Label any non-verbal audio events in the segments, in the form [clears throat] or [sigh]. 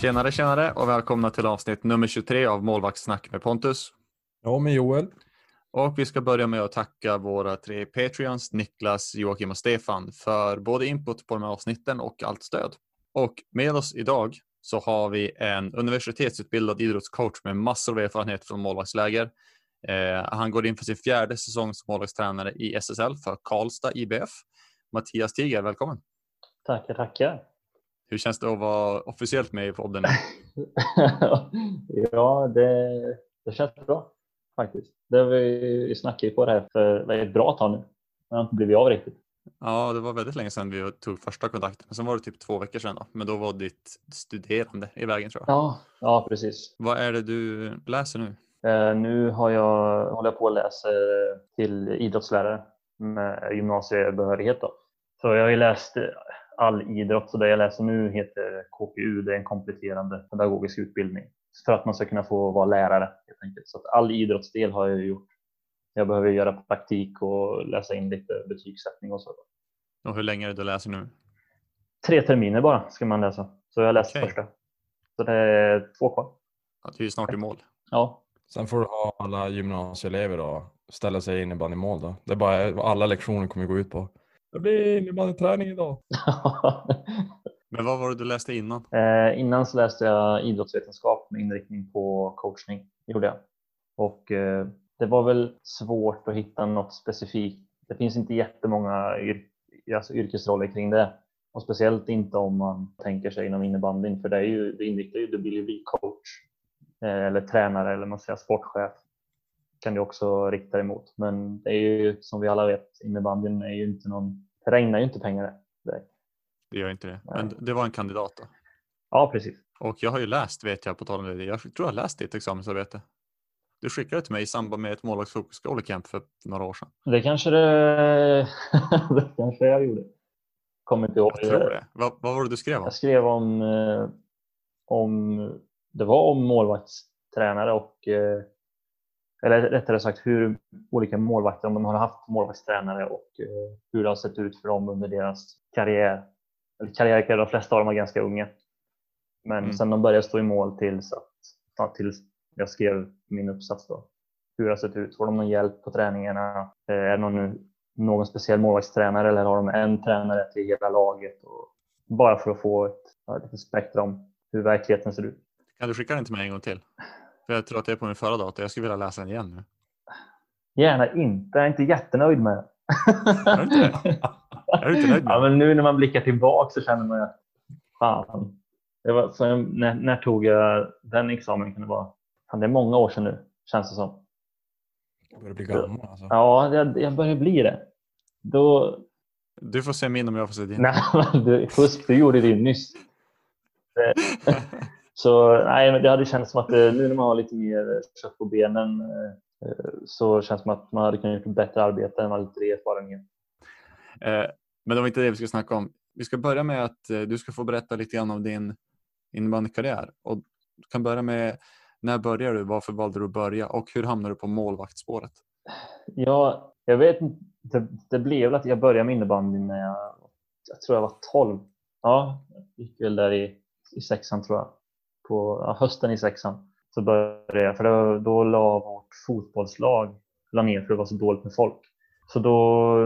Tjenare, tjenare och välkomna till avsnitt nummer 23 av Målvaktssnack med Pontus. Ja, med Joel. Och vi ska börja med att tacka våra tre Patreons, Niklas, Joakim och Stefan, för både input på de här avsnitten och allt stöd. Och med oss idag så har vi en universitetsutbildad idrottscoach med massor av erfarenhet från målvaktsläger. Eh, han går in för sin fjärde säsong som målvaktstränare i SSL för Karlstad IBF. Mattias Tiger, välkommen! Tackar, tackar! Hur känns det att vara officiellt med i podden? [laughs] ja, det, det känns bra faktiskt. Det vi snackade på det här för ett bra tag nu. Men det har inte blivit av riktigt. Ja, det var väldigt länge sedan vi tog första kontakten. Sen var det typ två veckor sedan då. Men då var ditt studerande i vägen tror jag. Ja, ja precis. Vad är det du läser nu? Uh, nu har jag, håller jag på att läsa till idrottslärare med gymnasiebehörighet. Då. Så jag har ju läst all idrott, så det jag läser nu heter KPU, det är en kompletterande pedagogisk utbildning för att man ska kunna få vara lärare helt enkelt. Så att all idrottsdel har jag gjort. Jag behöver göra praktik och läsa in lite betygssättning och så. Och hur länge är det du läser nu? Tre terminer bara ska man läsa, så jag har läst okay. första. Så det är två kvar. Ja, du är snart i mål. Ja. Sen får du ha alla gymnasieelever då ställa sig innebandy mål då. Det är bara alla lektioner kommer gå ut på. Det blir innebandyträning idag. [laughs] Men vad var det du läste innan? Eh, innan så läste jag idrottsvetenskap med inriktning på coachning. gjorde jag. Och eh, det var väl svårt att hitta något specifikt. Det finns inte jättemånga yr alltså yrkesroller kring det. Och speciellt inte om man tänker sig inom innebandyn för det, är ju, det inriktar ju, du vill ju bli coach eh, eller tränare eller man säger sportchef kan du också rikta dig mot. Men det är ju som vi alla vet, innebandyn är ju inte någon, det regnar ju inte pengar direkt. Det gör inte det. Men det var en kandidat då? Ja, precis. Och jag har ju läst, vet jag, på tal om det, jag tror jag har läst ditt examensarbete. Du skickade till mig i samband med ett målvaktsfokus för några år sedan. Det kanske det, [laughs] det kanske jag gjorde. Kommer inte ihåg. Jag tror det. Vad, vad var det du skrev om? Jag skrev om, eh, om det var om målvaktstränare och eh, eller rättare sagt hur olika målvakter, om de har haft målvaktstränare och eh, hur det har sett ut för dem under deras karriär. Eller karriär, de flesta av dem var ganska unga. Men mm. sen de började stå i mål tills, att, tills jag skrev min uppsats då. Hur det har sett ut. Får de någon hjälp på träningarna? Eh, är det någon, någon speciell målvaktstränare eller har de en tränare till hela laget? Och bara för att få ett, ett spektrum hur verkligheten ser ut. Kan du skicka den till mig en gång till? För jag tror att det är på min förra dator. Jag skulle vilja läsa den igen nu. Gärna inte. Jag är inte jättenöjd med den. Är du inte det? Är du inte nöjd med ja, men Nu när man blickar tillbaka så känner man att fan. Det var, så när, när tog jag den examen? Kan det, vara, fan, det är många år sedan nu känns det som. Du börjar bli gammal alltså. Ja, jag, jag börjar bli det. Då... Du får se min om jag får se din. Nej, du, fusk, du gjorde det nyss. [laughs] Så nej, men det hade känts som att eh, nu när man har lite mer kött på benen eh, så känns det som att man hade kunnat göra ett bättre arbete än man lite erfarenhet. Eh, men det var inte det vi ska snacka om. Vi ska börja med att du ska få berätta lite grann om din innebandykarriär och du kan börja med när började du? Varför valde du att börja och hur hamnade du på målvaktsspåret? Ja, jag vet inte. Det, det blev att jag började med innebandy när jag, jag tror jag var 12. Ja, jag gick väl där i, i sexan tror jag på ja, hösten i sexan så började jag, för då, då la vårt fotbollslag la ner för det var så dåligt med folk. Så då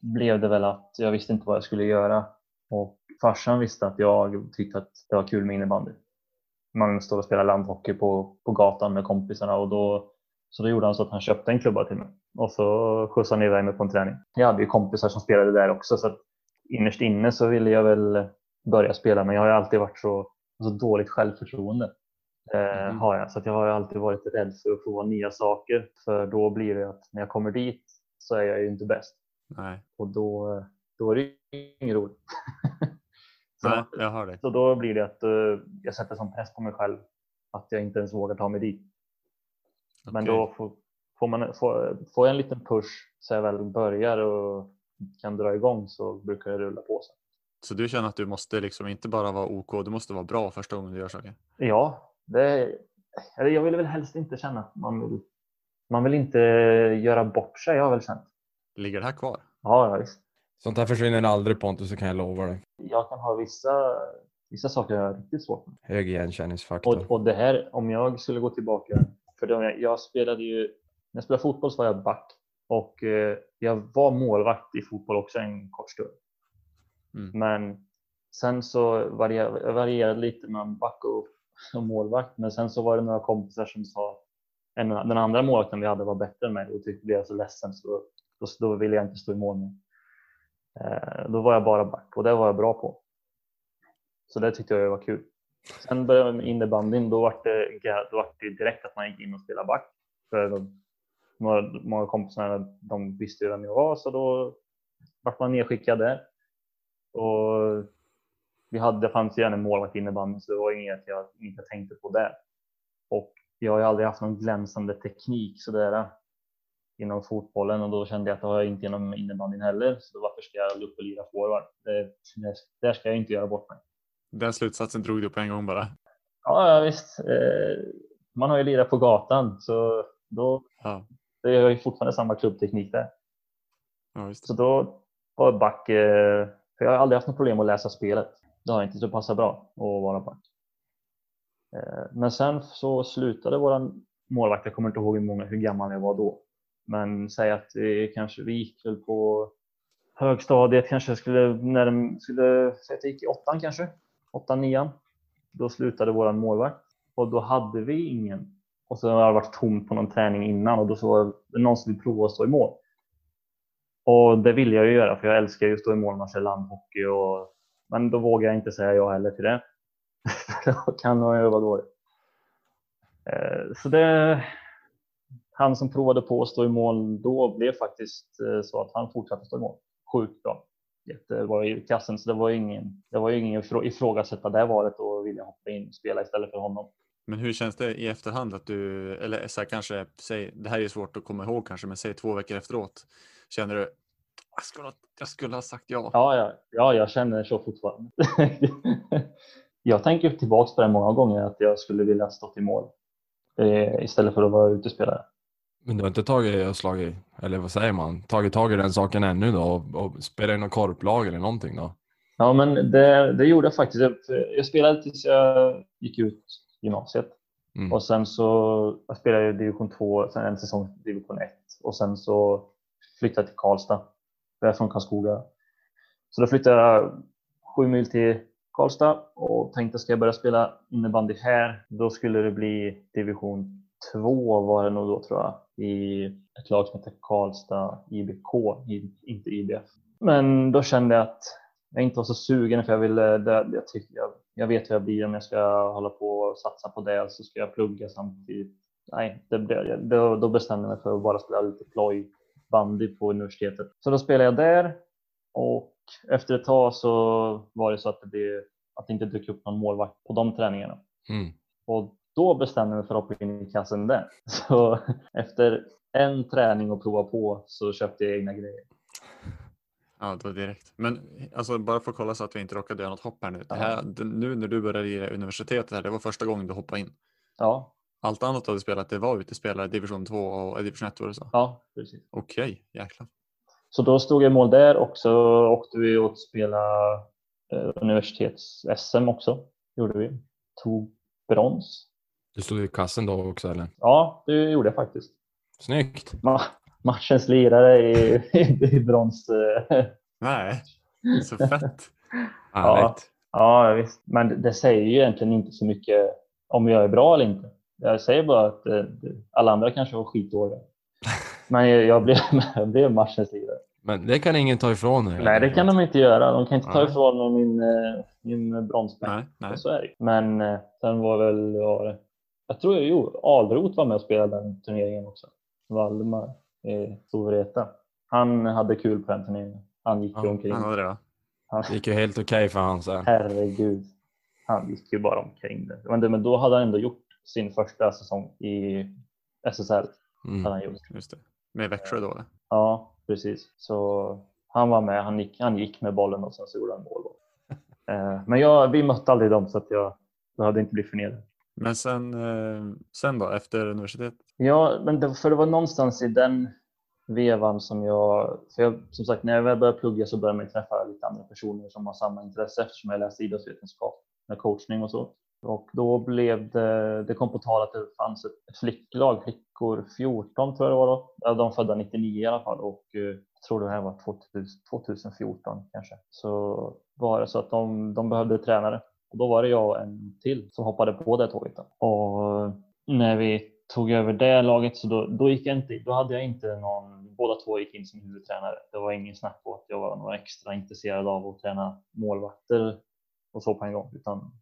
blev det väl att jag visste inte vad jag skulle göra och farsan visste att jag tyckte att det var kul med innebandy. Man står och spelar landhockey på, på gatan med kompisarna och då, så då gjorde han så att han köpte en klubba till mig och så skjutsade han iväg mig på en träning. Jag hade ju kompisar som spelade där också så att innerst inne så ville jag väl börja spela men jag har ju alltid varit så så dåligt självförtroende. Mm. har jag. Så jag har alltid varit rädd för att prova nya saker. För då blir det att när jag kommer dit så är jag ju inte bäst. Nej. Och då, då är det inget roligt. [laughs] så, Nej, jag hör dig. Så då blir det att uh, jag sätter sån press på mig själv att jag inte ens vågar ta mig dit. Okay. Men då får, får, man, får, får jag en liten push så jag väl börjar och kan dra igång så brukar det rulla på sig. Så du känner att du måste liksom inte bara vara OK, du måste vara bra första gången du gör saker? Ja, det, jag vill väl helst inte känna att man vill, man vill inte göra bort sig, jag har väl känt. Ligger det här kvar? Ja, ja visst. Sånt här försvinner aldrig Pontus, så kan jag lova dig. Jag kan ha vissa, Vissa saker har jag riktigt svårt med. Hög igenkänningsfaktor. Och, och det här, om jag skulle gå tillbaka, för då, jag, jag spelade ju, när jag spelade fotboll så var jag back och eh, jag var målvakt i fotboll också en kort stund. Mm. Men sen så varierade, jag varierade lite mellan back och, och målvakt, men sen så var det några kompisar som sa en, den andra målvakten vi hade var bättre än mig och tyckte blev jag så ledsen så då, då ville jag inte stå i mål med. Eh, då var jag bara back och det var jag bra på. Så det tyckte jag var kul. Sen började jag med innebandyn, då var det, då var det direkt att man gick in och spelade back. För de, några, många kompisar de visste ju vem jag var så då vart man nedskickad där. Och vi hade, det fanns ju en målvakt innebandy så det var inget jag inte tänkte på där. Och jag har ju aldrig haft någon glänsande teknik sådär inom fotbollen och då kände jag att det har jag inte inom innebandyn heller. Så varför ska jag upp och lira forward? Det, det, där ska jag inte göra bort mig. Den slutsatsen drog du på en gång bara. Ja, visst. Eh, man har ju lirat på gatan så då Ja, det är ju fortfarande samma klubbteknik där. ja visst. Så då var back, eh, för jag har aldrig haft något problem att läsa spelet. Det har jag inte, så det passar bra att vara back. Eh, men sen så slutade våran målvakt, jag kommer inte ihåg hur, många, hur gammal jag var då, men säg att vi kanske vi gick väl på högstadiet, kanske skulle, när de skulle, säg att jag gick i åttan kanske, åttan, nian. Då slutade våran målvakt och då hade vi ingen. Och så har det varit tomt på någon träning innan och då så var det någon som ville prova att stå i mål. Och det ville jag ju göra för jag älskar ju att stå i mål när man landhockey och men då vågar jag inte säga ja heller till det. [laughs] då kan jag ju vara dålig. Eh, så det, han som provade på att stå i mål då blev faktiskt eh, så att han fortsatte stå i mål. Sjukt bra. Jättebra i kassen så det var ju ingen, det var ju ingen ifrågasätta det valet och vilja hoppa in och spela istället för honom. Men hur känns det i efterhand att du, eller så här, kanske, säg, det här är svårt att komma ihåg kanske, men säg två veckor efteråt. Känner du, jag skulle, ha- jag skulle ha sagt ja. Ja, ja, ja jag känner så fortfarande. [laughs] jag tänker tillbaks på det många gånger att jag skulle vilja stå i mål eh, istället för att vara utespelare. Men du har inte tagit och slagit, eller vad säger man, tagit tag i den saken ännu då och, och spelat i något korplag eller någonting då? Ja, men det, det gjorde jag faktiskt. Jag- spelade tills jag gick ut gymnasiet Mm. och sen så jag spelade jag division 2, sen en säsong division 1 och sen så flyttade till Karlstad. Jag är från Karlskoga. Så då flyttade jag sju mil till Karlstad och tänkte ska jag börja spela innebandy här, då skulle det bli division 2 var det nog då tror jag i ett lag som heter Karlstad IBK, inte IBF. Men då kände jag att jag inte var så sugen för jag ville, det, jag, tyckte, jag, jag vet hur jag blir om jag ska hålla på och satsa på det så ska jag plugga samtidigt. Nej, det, det, då, då bestämde jag mig för att bara spela lite ploj bandy på universitetet. Så då spelade jag där och efter ett tag så var det så att det, blev, att det inte dök upp någon målvakt på de träningarna. Mm. Och då bestämde jag mig för att hoppa in i kassen där. [laughs] Så efter en träning och prova på så köpte jag egna grejer. Ja, det var direkt. Men alltså bara för att kolla så att vi inte råkade göra något hopp här nu. Det här, nu när du började i universitetet här, det var första gången du hoppade in. Ja, Allt annat du hade spelat, det var utespelare, division 2 och division 1 var det så? ja precis. Okej, jäklar. Så då stod jag i mål där och så åkte vi och spela eh, universitets-SM också. Gjorde vi. Tog brons. Du stod i kassen då också eller? Ja, det gjorde jag faktiskt. Snyggt! Ma- matchens lirare i, i, [laughs] i brons. eh, Nej, så fett. Härligt! Ja, visst. Men det- det säger ju egentligen inte så mycket om jag är bra eller inte. Jag säger bara att eh, det- alla andra kanske var skitdåliga. Men jag, jag, blev, [laughs] jag blev matchens lirare. Men det kan ingen ta ifrån dig. Nej, det kan de inte göra. De kan inte ta ifrån mig min, eh, min bronsmedalj. Så är det. Men eh, sen var väl, det? jag tror jo, Alroth var med och spelade den turneringen också. Valdemar i Storvreta. Han hade kul på den turneringen. Han gick ju Ja, omkring. Han hade det va? Han, Det gick ju helt okej för han sen. herregud. Han gick ju bara omkring där. Men, det, men då hade han ändå gjort sin första säsong i SSL. Mm. Hade han gjort. Just det. Med Växjö då eller? Ja, precis. Så han var med. Han gick, han gick med bollen och sen så gjorde han mål. [laughs] Eh, Men jag, vi mötte aldrig dem så att jag, jag hade inte blivit förnedrad. Men sen, eh, sen då, efter universitetet? Ja, men det, för det var någonstans i den vevan som jag, för jag, som sagt när jag väl började plugga så började man träffa lite andra personer som har samma intresse eftersom jag läste idrottsvetenskap. med coachning och så. Och då blev det, det kom på tal att det fanns ett, ett flicklag, flickor 14 tror jag det var då. De födda 99 i alla fall och eh, jag tror det här var 2000, 2014 kanske. Så var det så att de, de behövde tränare och då var det jag och en till som hoppade på det tåget. Då. Och eh, när vi tog över det laget så då, då gick jag inte, då hade jag inte någon, båda två gick in som huvudtränare. Det var ingen snack på att jag var några extra intresserad av att träna målvakter och så på en gång, utan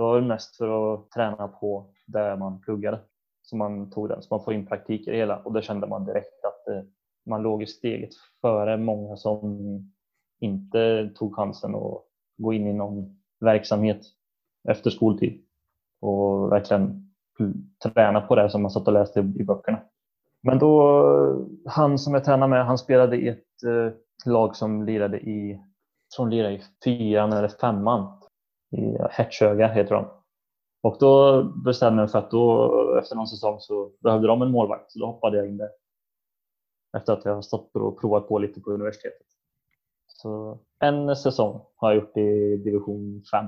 det var väl mest för att träna på där man pluggade. som man tog den, så man får in praktik i det hela och det kände man direkt att eh, man låg i steget före många som inte tog chansen att gå in i någon verksamhet efter skoltid och verkligen träna på det som man satt och läste i böckerna. Men då, han som jag tränade med, han spelade i ett eh, lag som lirade i, som lirade i fyran eller femman i Hertsöga heter de. Och då bestämde jag mig för att då, efter någon säsong så behövde de en målvakt, så då hoppade jag in där. Efter att jag har stått och provat på lite på universitetet. Så en säsong har jag gjort i division 5.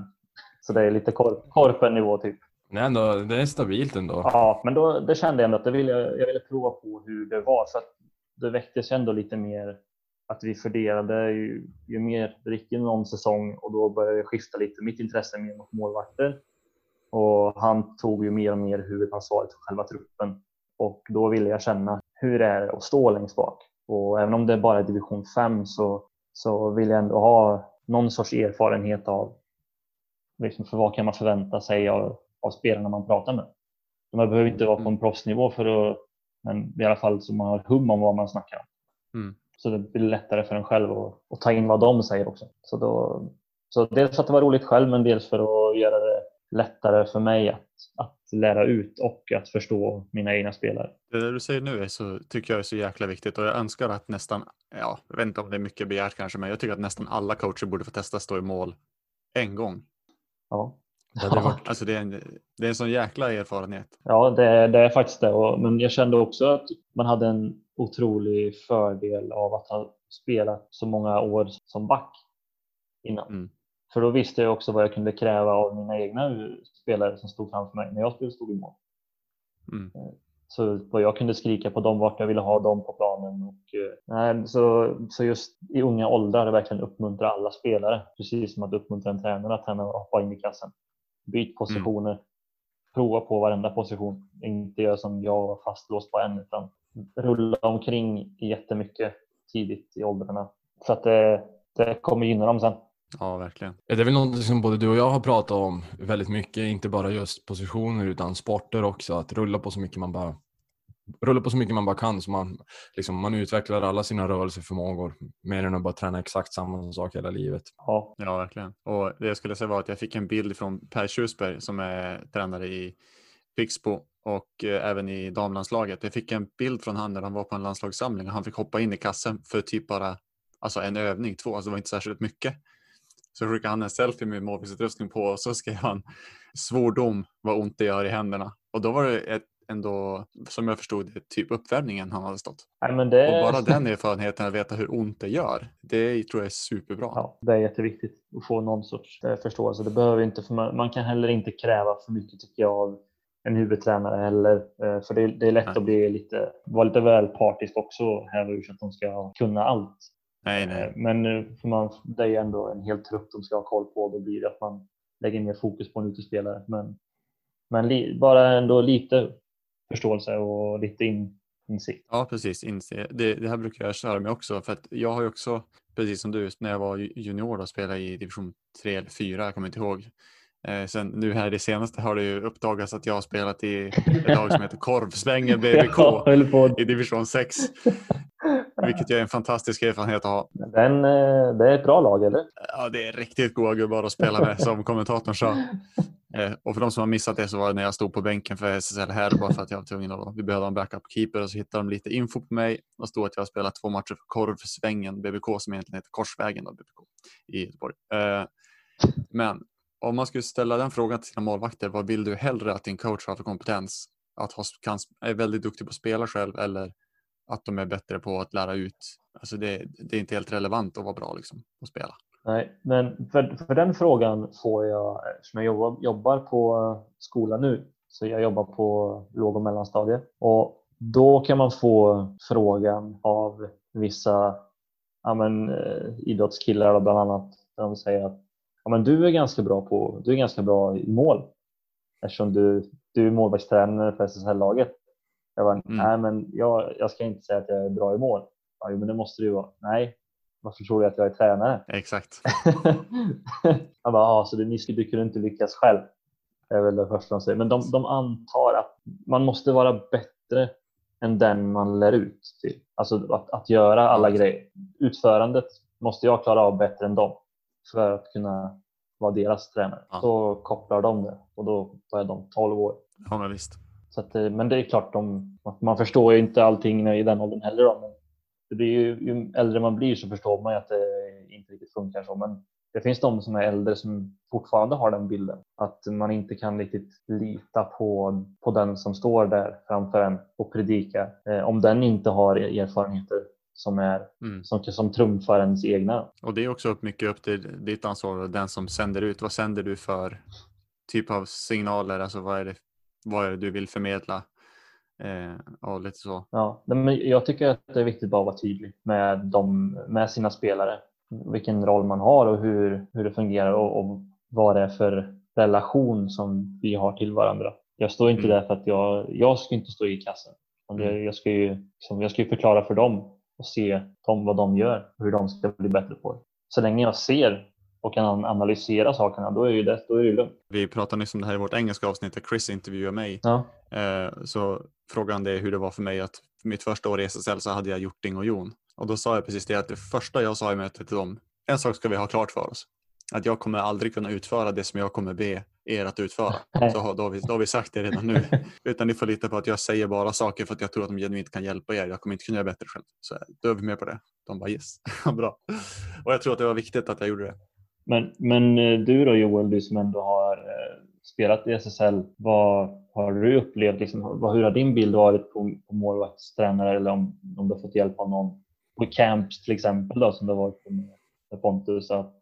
Så det är lite korp, korpen-nivå typ. Nej, ändå, det är stabilt ändå. Ja, men då, det kände jag ändå att jag ville, jag ville prova på hur det var. Så att det väcktes ändå lite mer att vi fördelade ju, ju mer gick någon säsong och då började jag skifta lite mitt intresse mer mot målvakter. Och han tog ju mer och mer huvudansvaret för själva truppen. Och då ville jag känna hur det är att stå längst bak. Och även om det bara är division 5 så, så vill jag ändå ha någon sorts erfarenhet av liksom för vad kan man förvänta sig av, av spelarna man pratar med. Man behöver inte vara på en proffsnivå för att, men i alla fall så man har hum om vad man snackar om. Mm. Så det blir lättare för en själv att, att ta in vad de säger också. Så, då, så dels för att det var roligt själv, men dels för att göra det lättare för mig att, att lära ut och att förstå mina egna spelare. Det du säger nu är så, tycker jag är så jäkla viktigt och jag önskar att nästan, ja, jag vet inte om det är mycket begärt kanske, men jag tycker att nästan alla coacher borde få testa stå i mål en gång. Ja. Det, ja. Alltså det, är en, det är en sån jäkla erfarenhet. Ja, det, det är faktiskt det. Och, men jag kände också att man hade en otrolig fördel av att ha spelat så många år som back innan. Mm. För då visste jag också vad jag kunde kräva av mina egna spelare som stod framför mig när jag stod i mål. Mm. Eh, så vad jag kunde skrika på dem, vart jag ville ha dem på planen. Och, eh, nej, så, så just i unga åldrar verkligen uppmuntra alla spelare, precis som att uppmuntra en tränare att hoppa in i klassen. Byt positioner, mm. prova på varenda position. Inte göra som jag var fastlåst på en, utan rulla omkring jättemycket tidigt i åldrarna. Så att det, det kommer gynna dem sen. Ja, verkligen. Det är väl något som både du och jag har pratat om väldigt mycket, inte bara just positioner utan sporter också, att rulla på så mycket man bara rulla på så mycket man bara kan så man, liksom, man utvecklar alla sina rörelseförmågor mer än att bara träna exakt samma sak hela livet. Ja, ja verkligen. Och det jag skulle säga var att jag fick en bild från Per Schusberg som är tränare i Pixbo och eh, även i damlandslaget. Jag fick en bild från han när han var på en landslagssamling och han fick hoppa in i kassen för typ bara alltså en övning, två, alltså det var inte särskilt mycket. Så skickade han en selfie med målvaktsutrustning på och så skrev han svordom vad ont det gör i händerna. Och då var det ett, ändå, som jag förstod det, typ uppvärmningen han hade stått. Nej, men det... Och bara den erfarenheten att veta hur ont det gör, det tror jag är superbra. Ja, det är jätteviktigt att få någon sorts eh, förståelse. Det behöver inte, för man, man kan heller inte kräva för mycket tycker jag av en huvudtränare heller. Eh, för det, det är lätt nej. att bli lite, vara lite väl partisk också häva ur att de ska kunna allt. Nej, nej. Eh, men för man, det är ändå en hel trupp de ska ha koll på. Då blir det att man lägger mer fokus på en utespelare. Men, men li, bara ändå lite förståelse och lite in, insikt. Ja, precis. Inse. Det, det här brukar jag köra med också. För att jag har ju också, precis som du, när jag var junior och spelade i division 3 eller 4, jag kommer inte ihåg. Eh, sen nu här det senaste har det ju uppdagats att jag har spelat i ett lag som heter [laughs] Korvsvängen BBK ja, i division 6. Vilket är en fantastisk erfarenhet att ha. Den, eh, det är ett bra lag eller? Ja, det är riktigt goda gubbar att spela med som [laughs] kommentatorn sa. Eh, och för de som har missat det så var det när jag stod på bänken för SSL här bara för att jag var tvungen att vi behövde en backup keeper och så hittade de lite info på mig och stod att jag har spelat två matcher för Korvsvängen BBK som egentligen heter Korsvägen då, BBK i Göteborg. Men om man skulle ställa den frågan till sina målvakter, vad vill du hellre att din coach har för kompetens? Att ha, kan, är väldigt duktig på att spela själv eller att de är bättre på att lära ut? Alltså det, det är inte helt relevant att vara bra liksom, att spela. Nej, men för, för den frågan får jag, eftersom jag jobbar, jobbar på skola nu, så jag jobbar på låg och mellanstadiet och då kan man få frågan av vissa ja, men, eh, idrottskillar bland annat, där de säger att ja, men du är ganska bra på, du är ganska bra i mål eftersom du, du är målvaktstränare för SSL-laget. Jag bara, mm. nej men jag, jag ska inte säga att jag är bra i mål. Ja, men det måste du vara. Nej, varför tror du att jag är tränare? Exakt. [laughs] Han bara, ah, så du, du kunde inte lyckas själv. Det är väl det första de säger. Men de, de antar att man måste vara bättre än den man lär ut till. Alltså att, att göra alla grejer. Utförandet måste jag klara av bättre än dem för att kunna vara deras tränare. Ja. Så kopplar de det och då är de 12 år. Ja, visst. Så att, eh, men det är klart, de, man förstår ju inte allting i den åldern heller. Då, men det blir ju, ju äldre man blir så förstår man ju att det inte riktigt funkar så. Men det finns de som är äldre som fortfarande har den bilden. Att man inte kan riktigt lita på, på den som står där framför en och predikar. Eh, om den inte har erfarenheter som, är, mm. som, som trumfar ens egna. Och det är också mycket upp till ditt ansvar, den som sänder ut. Vad sänder du för typ av signaler? Alltså vad är det, vad är det du vill förmedla? Eh, och lite så. Ja, men jag tycker att det är viktigt bara att vara tydlig med, dem, med sina spelare. Vilken roll man har och hur, hur det fungerar och, och vad det är för relation som vi har till varandra. Jag står inte mm. där för att jag, jag ska inte stå i kassen. Mm. Jag ska, ju, jag ska ju förklara för dem och se dem, vad de gör och hur de ska bli bättre på det. Så länge jag ser och kan analysera sakerna, då är, det, då är det lugnt. Vi pratade nyss om det här i vårt engelska avsnitt där Chris intervjuade mig. Ja. Eh, så frågan är hur det var för mig att mitt första år i SSL så hade jag Hjorting och Jon. Och då sa jag precis det att det första jag sa i mötet till dem, en sak ska vi ha klart för oss. Att jag kommer aldrig kunna utföra det som jag kommer be er att utföra. [laughs] Så då har, vi, då har vi sagt det redan nu. [laughs] Utan ni får lita på att jag säger bara saker för att jag tror att de genuint kan hjälpa er. Jag kommer inte kunna göra bättre själv. Så då är vi med på det. De bara yes, [laughs] bra. Och jag tror att det var viktigt att jag gjorde det. Men, men eh, du då Joel, du som ändå har eh, spelat i SSL, vad har du upplevt? Liksom, hur har din bild varit på, på målvaktstränare eller om, om du har fått hjälp av någon på camps till exempel då, som du har varit med Pontus? Att,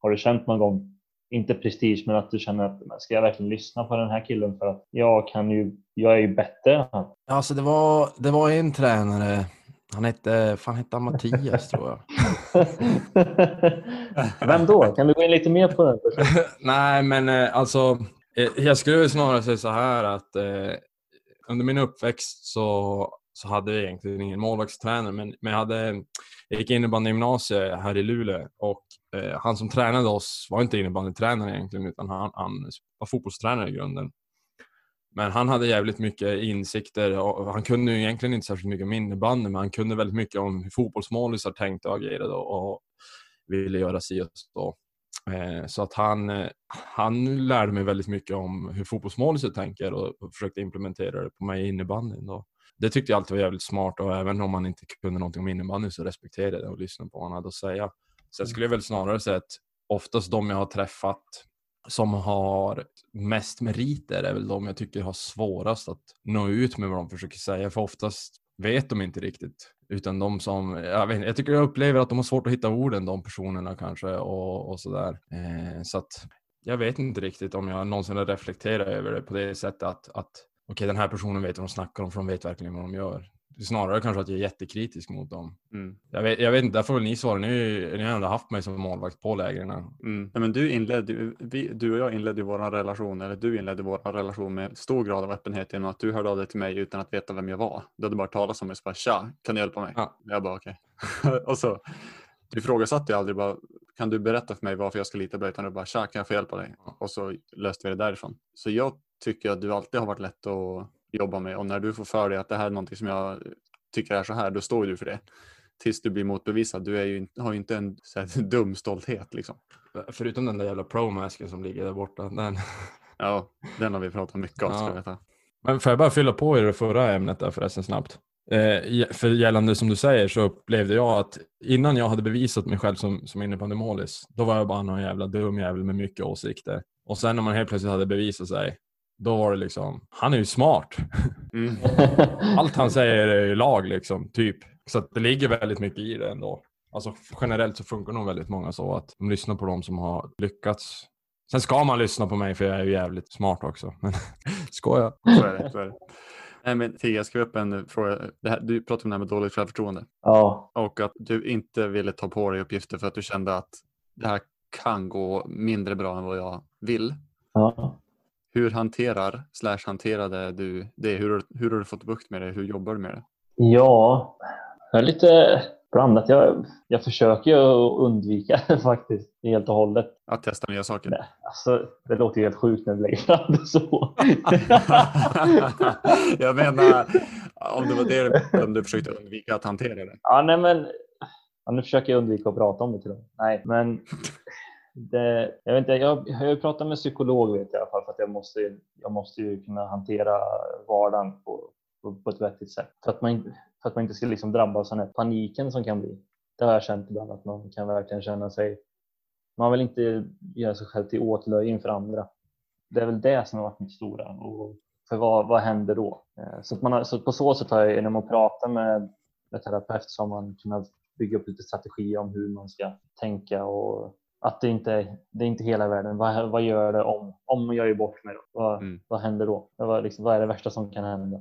har du känt någon gång inte prestige, men att du känner att ska jag verkligen lyssna på den här killen för att jag kan ju, jag är ju bättre. Alltså det var, det var en tränare, han hette, fan hette han Mattias tror jag. [laughs] Vem då? Kan du gå in lite mer på den? [laughs] Nej, men eh, alltså eh, jag skulle snarare säga så här att eh, under min uppväxt så, så hade jag egentligen ingen målvaktstränare, men, men jag, hade, jag gick innebandygymnasiet här i Luleå och eh, han som tränade oss var inte innebandytränare egentligen utan han, han var fotbollstränare i grunden. Men han hade jävligt mycket insikter och han kunde ju egentligen inte särskilt mycket om innebandy men han kunde väldigt mycket om hur fotbollsmålisar tänkte och agerade och, och ville göra si och så. Eh, så att han, eh, han lärde mig väldigt mycket om hur fotbollsmålisar tänker och, och försökte implementera det på mig i innebandyn. Då. Det tyckte jag alltid var jävligt smart och även om man inte kunde någonting om innebandy så respekterade jag det och lyssnade på vad han hade att säga. Sen skulle jag väl snarare säga att oftast de jag har träffat som har mest meriter är väl de jag tycker har svårast att nå ut med vad de försöker säga. För oftast vet de inte riktigt. Utan de som, jag, vet, jag tycker jag upplever att de har svårt att hitta orden, de personerna kanske och, och sådär. Eh, så att jag vet inte riktigt om jag någonsin har reflekterat över det på det sättet att, att okej okay, den här personen vet vad de snackar om för de vet verkligen vad de gör. Snarare kanske att jag är jättekritisk mot dem. Mm. Jag, vet, jag vet inte, där får väl ni svara. Ni, ni har ändå haft mig som målvakt på lägren. Mm. Ja, men du, inledde, vi, du och jag inledde vår relation, eller du inledde vår relation med stor grad av öppenhet genom att du hörde av dig till mig utan att veta vem jag var. Du hade bara talat om mig och så bara tja, kan du hjälpa mig? Ja. Jag bara okej. Okay. [laughs] och så du ifrågasatte aldrig bara, kan du berätta för mig varför jag ska lita på dig? Utan du bara, tja, kan jag få hjälpa dig? Och så löste vi det därifrån. Så jag tycker att du alltid har varit lätt att jobba med och när du får för dig att det här är någonting som jag tycker är så här, då står du för det. Tills du blir motbevisad. Du är ju, har ju inte en så här, [laughs] dum stolthet liksom. Förutom den där jävla pro-masken som ligger där borta. Den... Ja, den har vi pratat mycket om ja. ska. Men får jag bara fylla på i det förra ämnet där förresten snabbt? Eh, för gällande som du säger så upplevde jag att innan jag hade bevisat mig själv som, som innebandymålis, då var jag bara någon jävla dum jävel med mycket åsikter. Och sen när man helt plötsligt hade bevisat sig, då var det liksom, han är ju smart. Mm. [laughs] Allt han säger är ju lag liksom, typ. Så det ligger väldigt mycket i det ändå. Alltså generellt så funkar nog väldigt många så att de lyssnar på de som har lyckats. Sen ska man lyssna på mig för jag är ju jävligt smart också. [laughs] Men skoja. Så är det. Så är det. Nej, men Tia, jag skrev upp en fråga. Det här, du pratade om det här med dåligt självförtroende Ja, och att du inte ville ta på dig uppgifter för att du kände att det här kan gå mindre bra än vad jag vill. ja. Hur hanterar slash hanterade du det? Hur, hur har du fått bukt med det? Hur jobbar du med det? Ja, jag är lite blandat. Jag, jag försöker ju undvika det [laughs] faktiskt helt och hållet. Att testa nya saker? Nej, Alltså, det låter ju helt sjukt när du lägger fram det så. [laughs] jag menar, om det var det om du försökte undvika att hantera det. ja, nej, men, ja, nu försöker jag undvika att prata om det till dem. Nej, men det, jag, vet inte, jag, jag har ju pratat med psykolog vet jag, i alla fall för att jag måste, jag måste ju kunna hantera vardagen på, på, på ett vettigt sätt. För att man, inte- för att man inte ska liksom drabbas av den här paniken som kan bli. Det har jag känt ibland att man kan verkligen känna sig man vill inte göra sig själv till åtlöje inför andra. Det är väl det som har varit mitt stora. Och för vad, vad händer då? Eh, så, att man har, så på så sätt har jag genom att prata med en terapeut så har man kunnat bygga upp lite strategi om hur man ska tänka och att det inte är, det är inte hela världen. Vad, vad gör det om, om jag gör bort mig? Då? Vad, Mm. vad händer då? Vad, liksom, vad är det värsta som kan hända?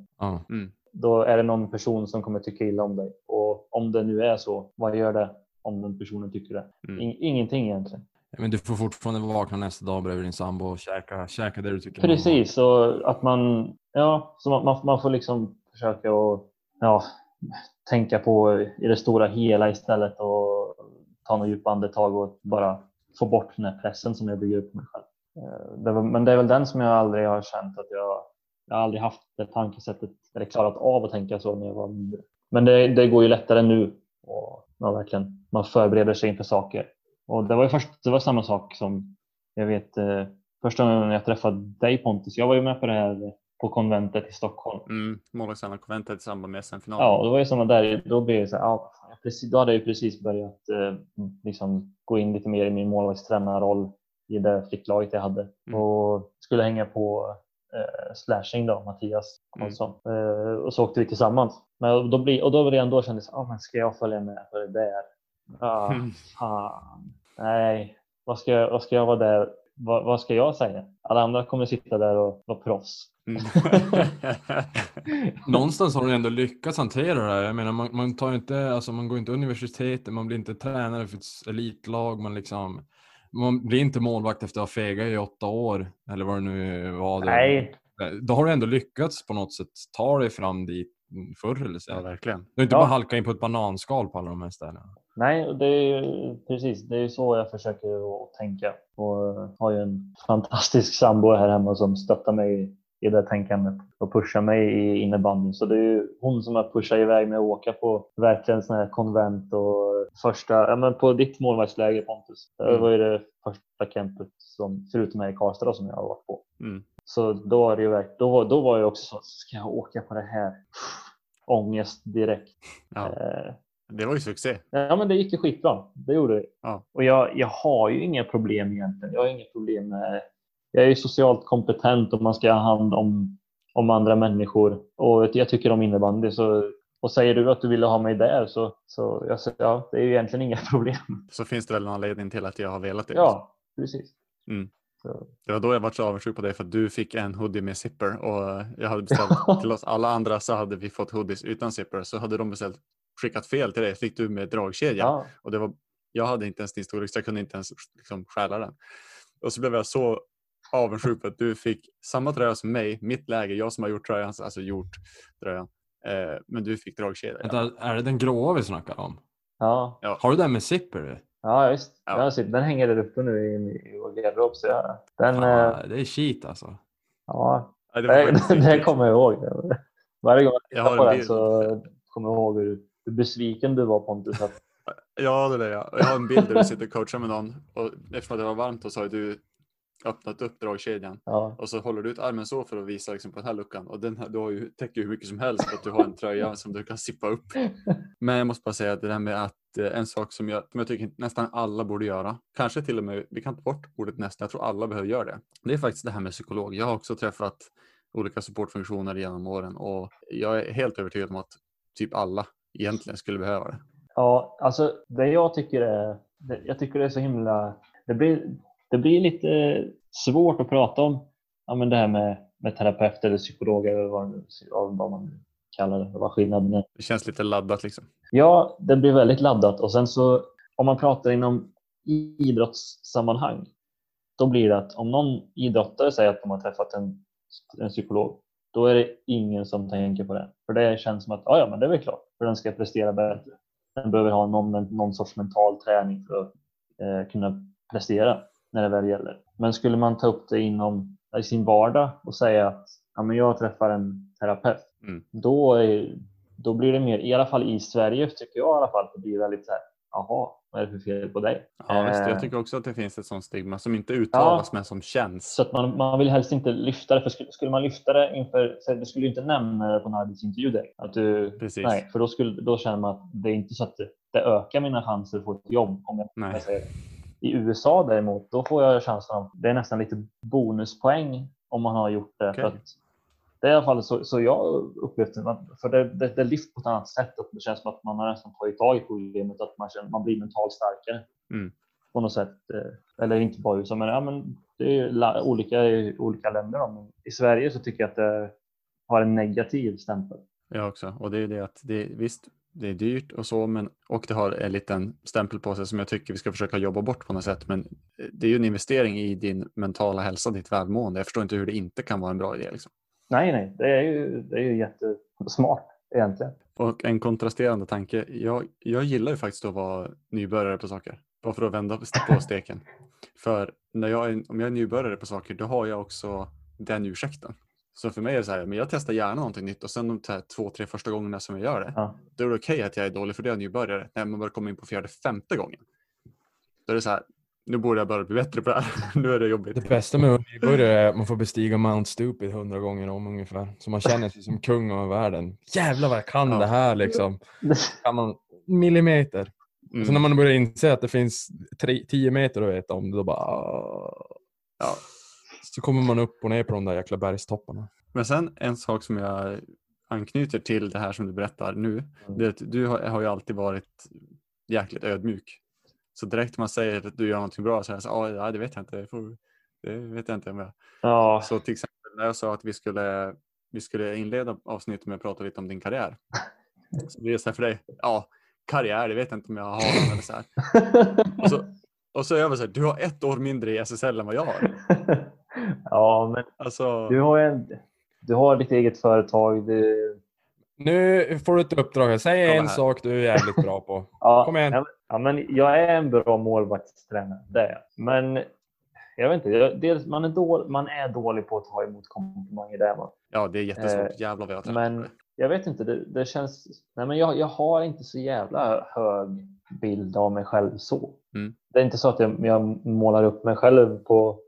Mm. Då är det någon person som kommer tycka illa om dig. Och om det nu är så, vad gör det om den personen tycker det? Mm. In, ingenting egentligen. Men du får fortfarande vakna nästa dag bredvid din sambo och käka, käka det du tycker. Precis, och att man, ja, så man, man, man får liksom försöka att ja, tänka på i det stora hela istället och ta några djupa andetag och bara få bort den här pressen som jag bygger upp mig själv. Eh, Det var, men det är väl den som jag aldrig har känt att jag, jag har aldrig haft det tankesättet eller klarat av att tänka så när jag var mindre. Men det, det går ju lättare nu och man verkligen man förbereder sig inför saker. Och det var ju först, det var samma sak som jag vet eh, första gången jag träffade dig Pontus. Jag var ju med på det här på konventet i Stockholm. Mm. Målvaktstränarkonventet i samband med SM-finalen. Ja, och det var ju samma där. Då blev det så här, ja, precis, då hade jag ju precis börjat eh, liksom gå in lite mer i min målvaktstränarroll i det flicklaget jag hade Mm. och skulle hänga på eh, slashing då, Mattias Karlsson. Eh, och så åkte vi tillsammans. Men då blir, och då redan då kändes det, ah, men ska jag följa med på det där? [laughs] Ah, Mm. fan. Nej, vad ska, jag, vad ska jag vara där? Vad, vad ska jag säga? Alla andra kommer sitta där och vara proffs. Mm. [laughs] Någonstans har du ändå lyckats hantera det här. Jag menar, man, man, tar inte, alltså, man går inte universitetet, man blir inte tränare för ett elitlag. Man, liksom, man blir inte målvakt efter att ha fegat i åtta år, eller vad det nu var. Det- Nej, Då har du ändå lyckats på något sätt ta dig fram dit förr eller ja, senare. verkligen. Du inte Ja. bara halkat in på ett bananskal på alla de här ställena. Nej, det är ju precis. Det är ju så jag försöker att tänka. Och har ju en fantastisk sambo här hemma som stöttar mig i det tänkandet och pushar mig i innebandyn. Så det är ju hon som har pushat iväg mig att åka på verkligen sådana här konvent och första, ja men på ditt målvaktsläger Pontus. Det var ju det första campet som, förutom här i Karlstad då, som jag har varit på. Mm. Så då var det ju då, då var jag också så, ska jag åka på det här? Ångest direkt. Ja, Eh, det var ju succé. Ja, men det gick ju skitbra. Det gjorde det. Ja. Och jag, jag har ju inga problem egentligen. Jag har inga problem med... Jag är ju socialt kompetent och man ska ha hand om, om andra människor. Och jag tycker om innebandy. Så, och säger du att du ville ha mig där så, så jag ja, det är ju egentligen inga [laughs] problem. Så finns det väl en anledning till att jag har velat det. Ja, precis. Mm. Så, Det var då jag var så avundsjuk på dig för att du fick en hoodie med zipper och jag hade beställt [laughs] till oss alla andra så hade vi fått hoodies utan zipper så hade de beställt skickat fel till dig fick du med dragkedja ja. och det var jag hade inte ens din storlek så jag kunde inte ens liksom stjäla den. Och så blev jag så avundsjuk på att du fick samma tröja som mig, mitt läge, jag som har gjort tröjan, alltså gjort tröjan. Eh, men du fick dragkedja. Ja. Är det den gråa vi snackar om? Ja, Har du den med zipper? Ja visst. Ja. Ja. den hänger där uppe nu i, i vår garderob. Så jag, den, eh, Fan, det är shit alltså. ja, Nej, [laughs] det det, kommer jag ihåg. Varje gång jag Jag tittar har på en den bild. så kommer jag ihåg hur, hur besviken du var Pontus. Att, Ja, det är jag. Jag har en bild där du sitter och coachar med någon och eftersom det var varmt och så har du öppnat upp dragkedjan ja, och så håller du ut armen så för att visa liksom på den här luckan och den här, du har ju, täcker hur mycket som helst att du har en tröja [laughs] som du kan zippa upp. [laughs] Men jag måste bara säga att det där med att eh, en sak som jag, som jag tycker nästan alla borde göra, kanske till och med, vi kan ta bort ordet nästan, jag tror alla behöver göra det. Det är faktiskt det här med psykolog. Jag har också träffat olika supportfunktioner genom åren och jag är helt övertygad om att typ alla egentligen skulle behöva det. Ja, alltså det jag tycker är, det, jag tycker det är så himla, det blir, det blir lite svårt att prata om ja, men det här med, med terapeut eller psykolog eller vad, vad man kallar det, vad skillnaden är. Det känns lite laddat liksom. Ja, det blir väldigt laddat och sen så om man pratar inom idrottssammanhang, då blir det att om någon idrottare säger att de har träffat en, en psykolog, då är det ingen som tänker på det. För det känns som att ja, ja men det är väl klart, för den ska prestera bättre. Den behöver ha någon, någon sorts mental träning för att eh, kunna prestera när det väl gäller. Men skulle man ta upp det inom i sin vardag och säga att ja, men jag träffar en terapeut, Mm. då, är, då blir det mer, i alla fall i Sverige tycker jag i alla fall, det blir väldigt så här, jaha, vad är det för fel på dig? Ja, visst, Eh, jag tycker också att det finns ett sånt stigma som inte uttalas men som känns. Så att man, man vill helst inte lyfta det, för skulle, skulle man lyfta det inför, så du skulle inte nämna det på en arbetsintervju direkt. Att du, Precis. nej, för då, skulle, då känner man att det är inte så att det, det ökar mina chanser att få ett jobb. Om jag, Nej. jag säger det. I USA däremot, då får jag känslan av det är nästan lite bonuspoäng om man har gjort det. Okej. För det är i alla fall så, så jag upplevt det, för det, det, det lyfter på ett annat sätt och det känns som att man har nästan tagit tag i problemet, att man, känner, man blir mentalt starkare Mm. på något sätt. eh, Eller inte bara i USA, men, ja, men det är olika i olika länder. Då. I Sverige så tycker jag att det har en negativ stämpel. Jag också. Och det är det att det, visst, det är dyrt och så, men och det har en liten stämpel på sig som jag tycker vi ska försöka jobba bort på något sätt. Men eh, det är ju en investering i din mentala hälsa, ditt välmående. Jag förstår inte hur det inte kan vara en bra idé. Liksom. Nej, nej, det är ju, det är ju jättesmart egentligen. Och en kontrasterande tanke. Jag, jag gillar ju faktiskt att vara nybörjare på saker. Bara för att vända på [laughs] steken. För när jag är, om jag är nybörjare på saker, då har jag också den ursäkten. Så för mig är det så här, men jag testar gärna någonting nytt och sen de här två, tre första gångerna som jag gör det, Ja. då är det okej att jag är dålig för det är jag nybörjare. När man börjar komma in på fjärde, femte gången, då är det så här, nu borde jag börja bli bättre på det här. [laughs] nu är det jobbigt. Det bästa med att nybörjare är att man får bestiga Mount Stupid hundra gånger om ungefär. Så man känner sig som kung över världen. Jävlar vad jag kan Ja. det här liksom. [laughs] Kan man millimeter. Mm. Så när man börjar inse att det finns tre, tio meter att veta om det, då bara... ah. Ja. Så kommer man upp och ner på de där jäkla bergstopparna. Men sen en sak som jag anknyter till det här som du berättar nu. Mm. Det är att du har, har ju alltid varit jäkligt ödmjuk. Så direkt man säger att du gör någonting bra så är jag så här, "Ah, ja, det vet jag inte. Det, får, det vet jag inte jag. Ja, Så till exempel när jag sa att vi skulle, vi skulle inleda avsnittet med att prata lite om din karriär. [laughs] Så det så här för dig, ja, karriär, det vet jag inte om jag har eller så här. [laughs] Och så, och så är jag så här, du har ett år mindre i SSL än vad jag har. [laughs] ja, men Alltså, du har, en, du har ditt eget företag. Du, Nu får du ett uppdrag. här. Säg Kolla en här. sak du är jävligt bra på. [laughs] ja, Kom igen. Ja, men jag är en bra målvaktstränare, det är jag. Men jag vet inte, jag, dels, man, är dålig, man är dålig på att ta emot komplimanger, där man. ja, det är jättesvårt. Eh, Jävlar vad jag har Men det. jag vet inte, det, det känns... Nej, men jag, jag har inte så jävla hög bild av mig själv så. Mm. Det är inte så att jag, jag målar upp mig själv på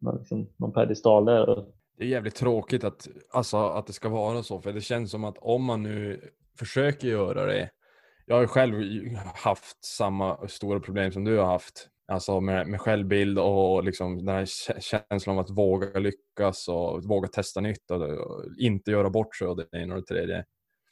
någon, liksom, någon piedestal där. Det är jävligt tråkigt att, alltså, att det ska vara så, för det känns som att om man nu försöker göra det. Jag har ju själv haft samma stora problem som du har haft. Alltså med, med självbild och liksom den här känslan av att våga lyckas och våga testa nytt och, och inte göra bort sig och det ena och det tredje.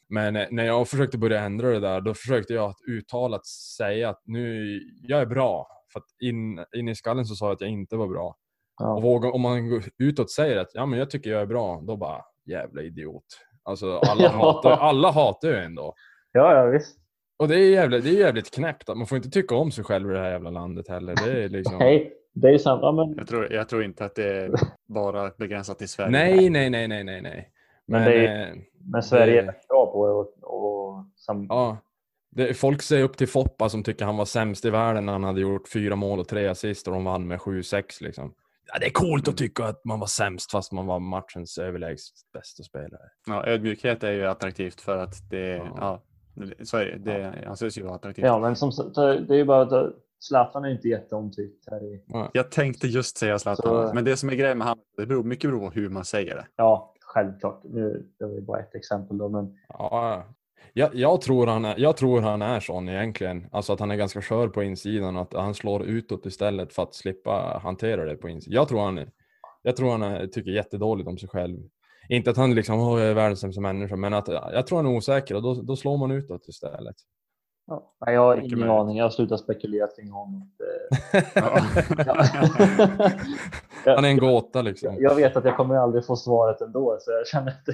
Men eh, när jag försökte börja ändra det där, då försökte jag att uttalat säga att nu, jag är bra. För att in, in i skallen så sa jag att jag inte var bra. Och Ja. våga, om man går utåt säger att ja, men jag tycker jag är bra, då bara jävla idiot. Alltså alla, [laughs] Ja. hatar, alla hatar ju ändå. ja, ja, visst. Och det är jävligt, det är jävligt knäppt. att Man får inte tycka om sig själv i det här jävla landet heller. Det är liksom... [laughs] Nej, det är sant. Ja, men, Jag tror, jag tror inte att det är bara begränsat till Sverige. Nej, nej, nej, nej, nej, nej. Men Men, det eh, men Sverige Det- är bra på det. Och, och sam... ja. Det, folk säger upp till Foppa som tycker han var sämst i världen när han hade gjort fyra mål och tre assist och de vann med 7-6 liksom. Ja, det är coolt att tycka att man var sämst fast man var matchens överlägset bästa spelare. Ja, ödmjukhet är ju attraktivt för att det, Ja. ja. så är det. Det anses ju vara attraktivt. Ja, men som, det är ju bara att Zlatan är inte jätteomtyckt här i... Jag tänkte just säga Zlatan, Så- men det som är grejen med han, det beror mycket beror på hur man säger det. Ja, självklart. Nu, det var bara ett exempel då, men Ja, jag, jag, tror han är, jag tror han är sån egentligen. Alltså att han är ganska skör på insidan och att han slår utåt istället för att slippa hantera det på insidan. Jag tror han, jag tror han är, tycker jättedåligt om sig själv. Inte att han liksom "Åh, jag är världens sämsta människa, men att jag tror han är osäker och då, då slår man utåt istället. Ja, jag har ingen aning. Jag har slutat spekulera kring honom. [laughs] Han är en gåta liksom. Jag vet att jag kommer aldrig få svaret ändå, så jag känner att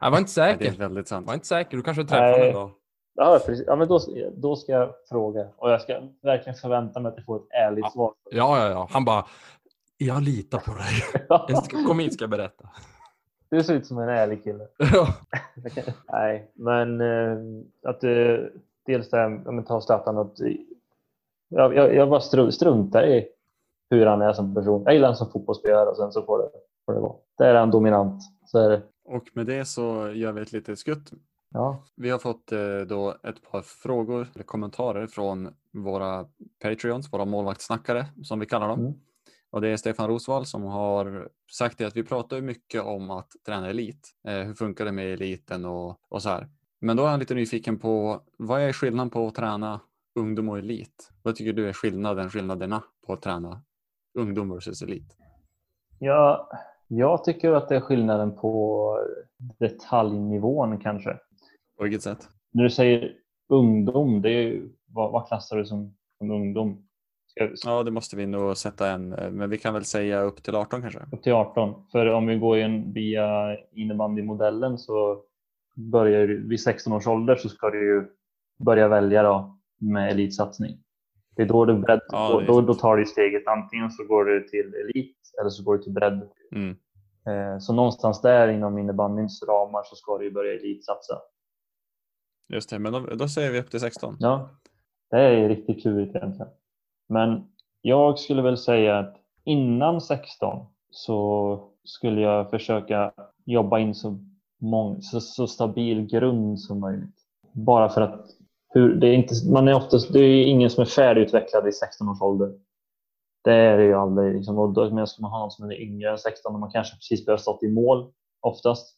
Jag var inte Nej, det är säker. väldigt sant. Var inte säker. Du kanske träffar honom dag. Ja, precis. Ja, men då, då ska jag fråga och jag ska verkligen förvänta mig att jag får ett ärligt Ja. svar. Ja, ja, ja. Han bara, jag litar på dig. [laughs] Jag ska, kom hit ska jag berätta. Du ser ut som en ärlig kille. [laughs] Ja. [laughs] Nej, men eh, att eh, dels det här men ta Zlatan att jag, jag, jag bara stru, struntar i hur han är som person. Jag gillar honom som fotbollsspelare och sen så får det, får det vara. Där är han dominant. Så är det. Och med det så gör vi ett litet skutt. Ja, Vi har fått eh, då ett par frågor eller kommentarer från våra Patreons, våra målvaktssnackare som vi kallar dem. Mm. Och det är Stefan Rosvall som har sagt det att vi pratar mycket om att träna elit. Eh, hur funkar det med eliten och, och så här. Men då är han lite nyfiken på vad är skillnaden på att träna ungdom och elit? Vad tycker du är skillnaden, skillnaderna på att träna ungdom versus elit? jag, jag tycker att det är skillnaden på detaljnivån kanske. På vilket sätt? När du säger ungdom, det är ju, vad, vad klassar du som, som ungdom? Ja, det måste vi nog sätta en, eh, men vi kan väl säga upp till 18 kanske. upp till 18. För om vi går in via innebandymodellen så börjar du, vid 16 års ålder så ska du ju börja välja då med elitsatsning. Det är då du bredd, Ja, då, då tar du steget antingen så går du till elit eller så går du till bredd. Mm. Eh, Så någonstans där inom innebandyns ramar så ska du ju börja elitsatsa. Just det, men då, då säger vi upp till 16. Ja, det är riktigt klurigt egentligen. Men jag skulle väl säga att innan 16 så skulle jag försöka jobba in så, mång, så, så stabil grund som möjligt. Bara för att hur, det är inte, man är oftast, det är ingen som är färdigutvecklad i 16 års ålder. Det är det ju aldrig. Liksom. Och då, men ska man ha någon som är yngre än 16 och man kanske precis börjar stått i mål oftast.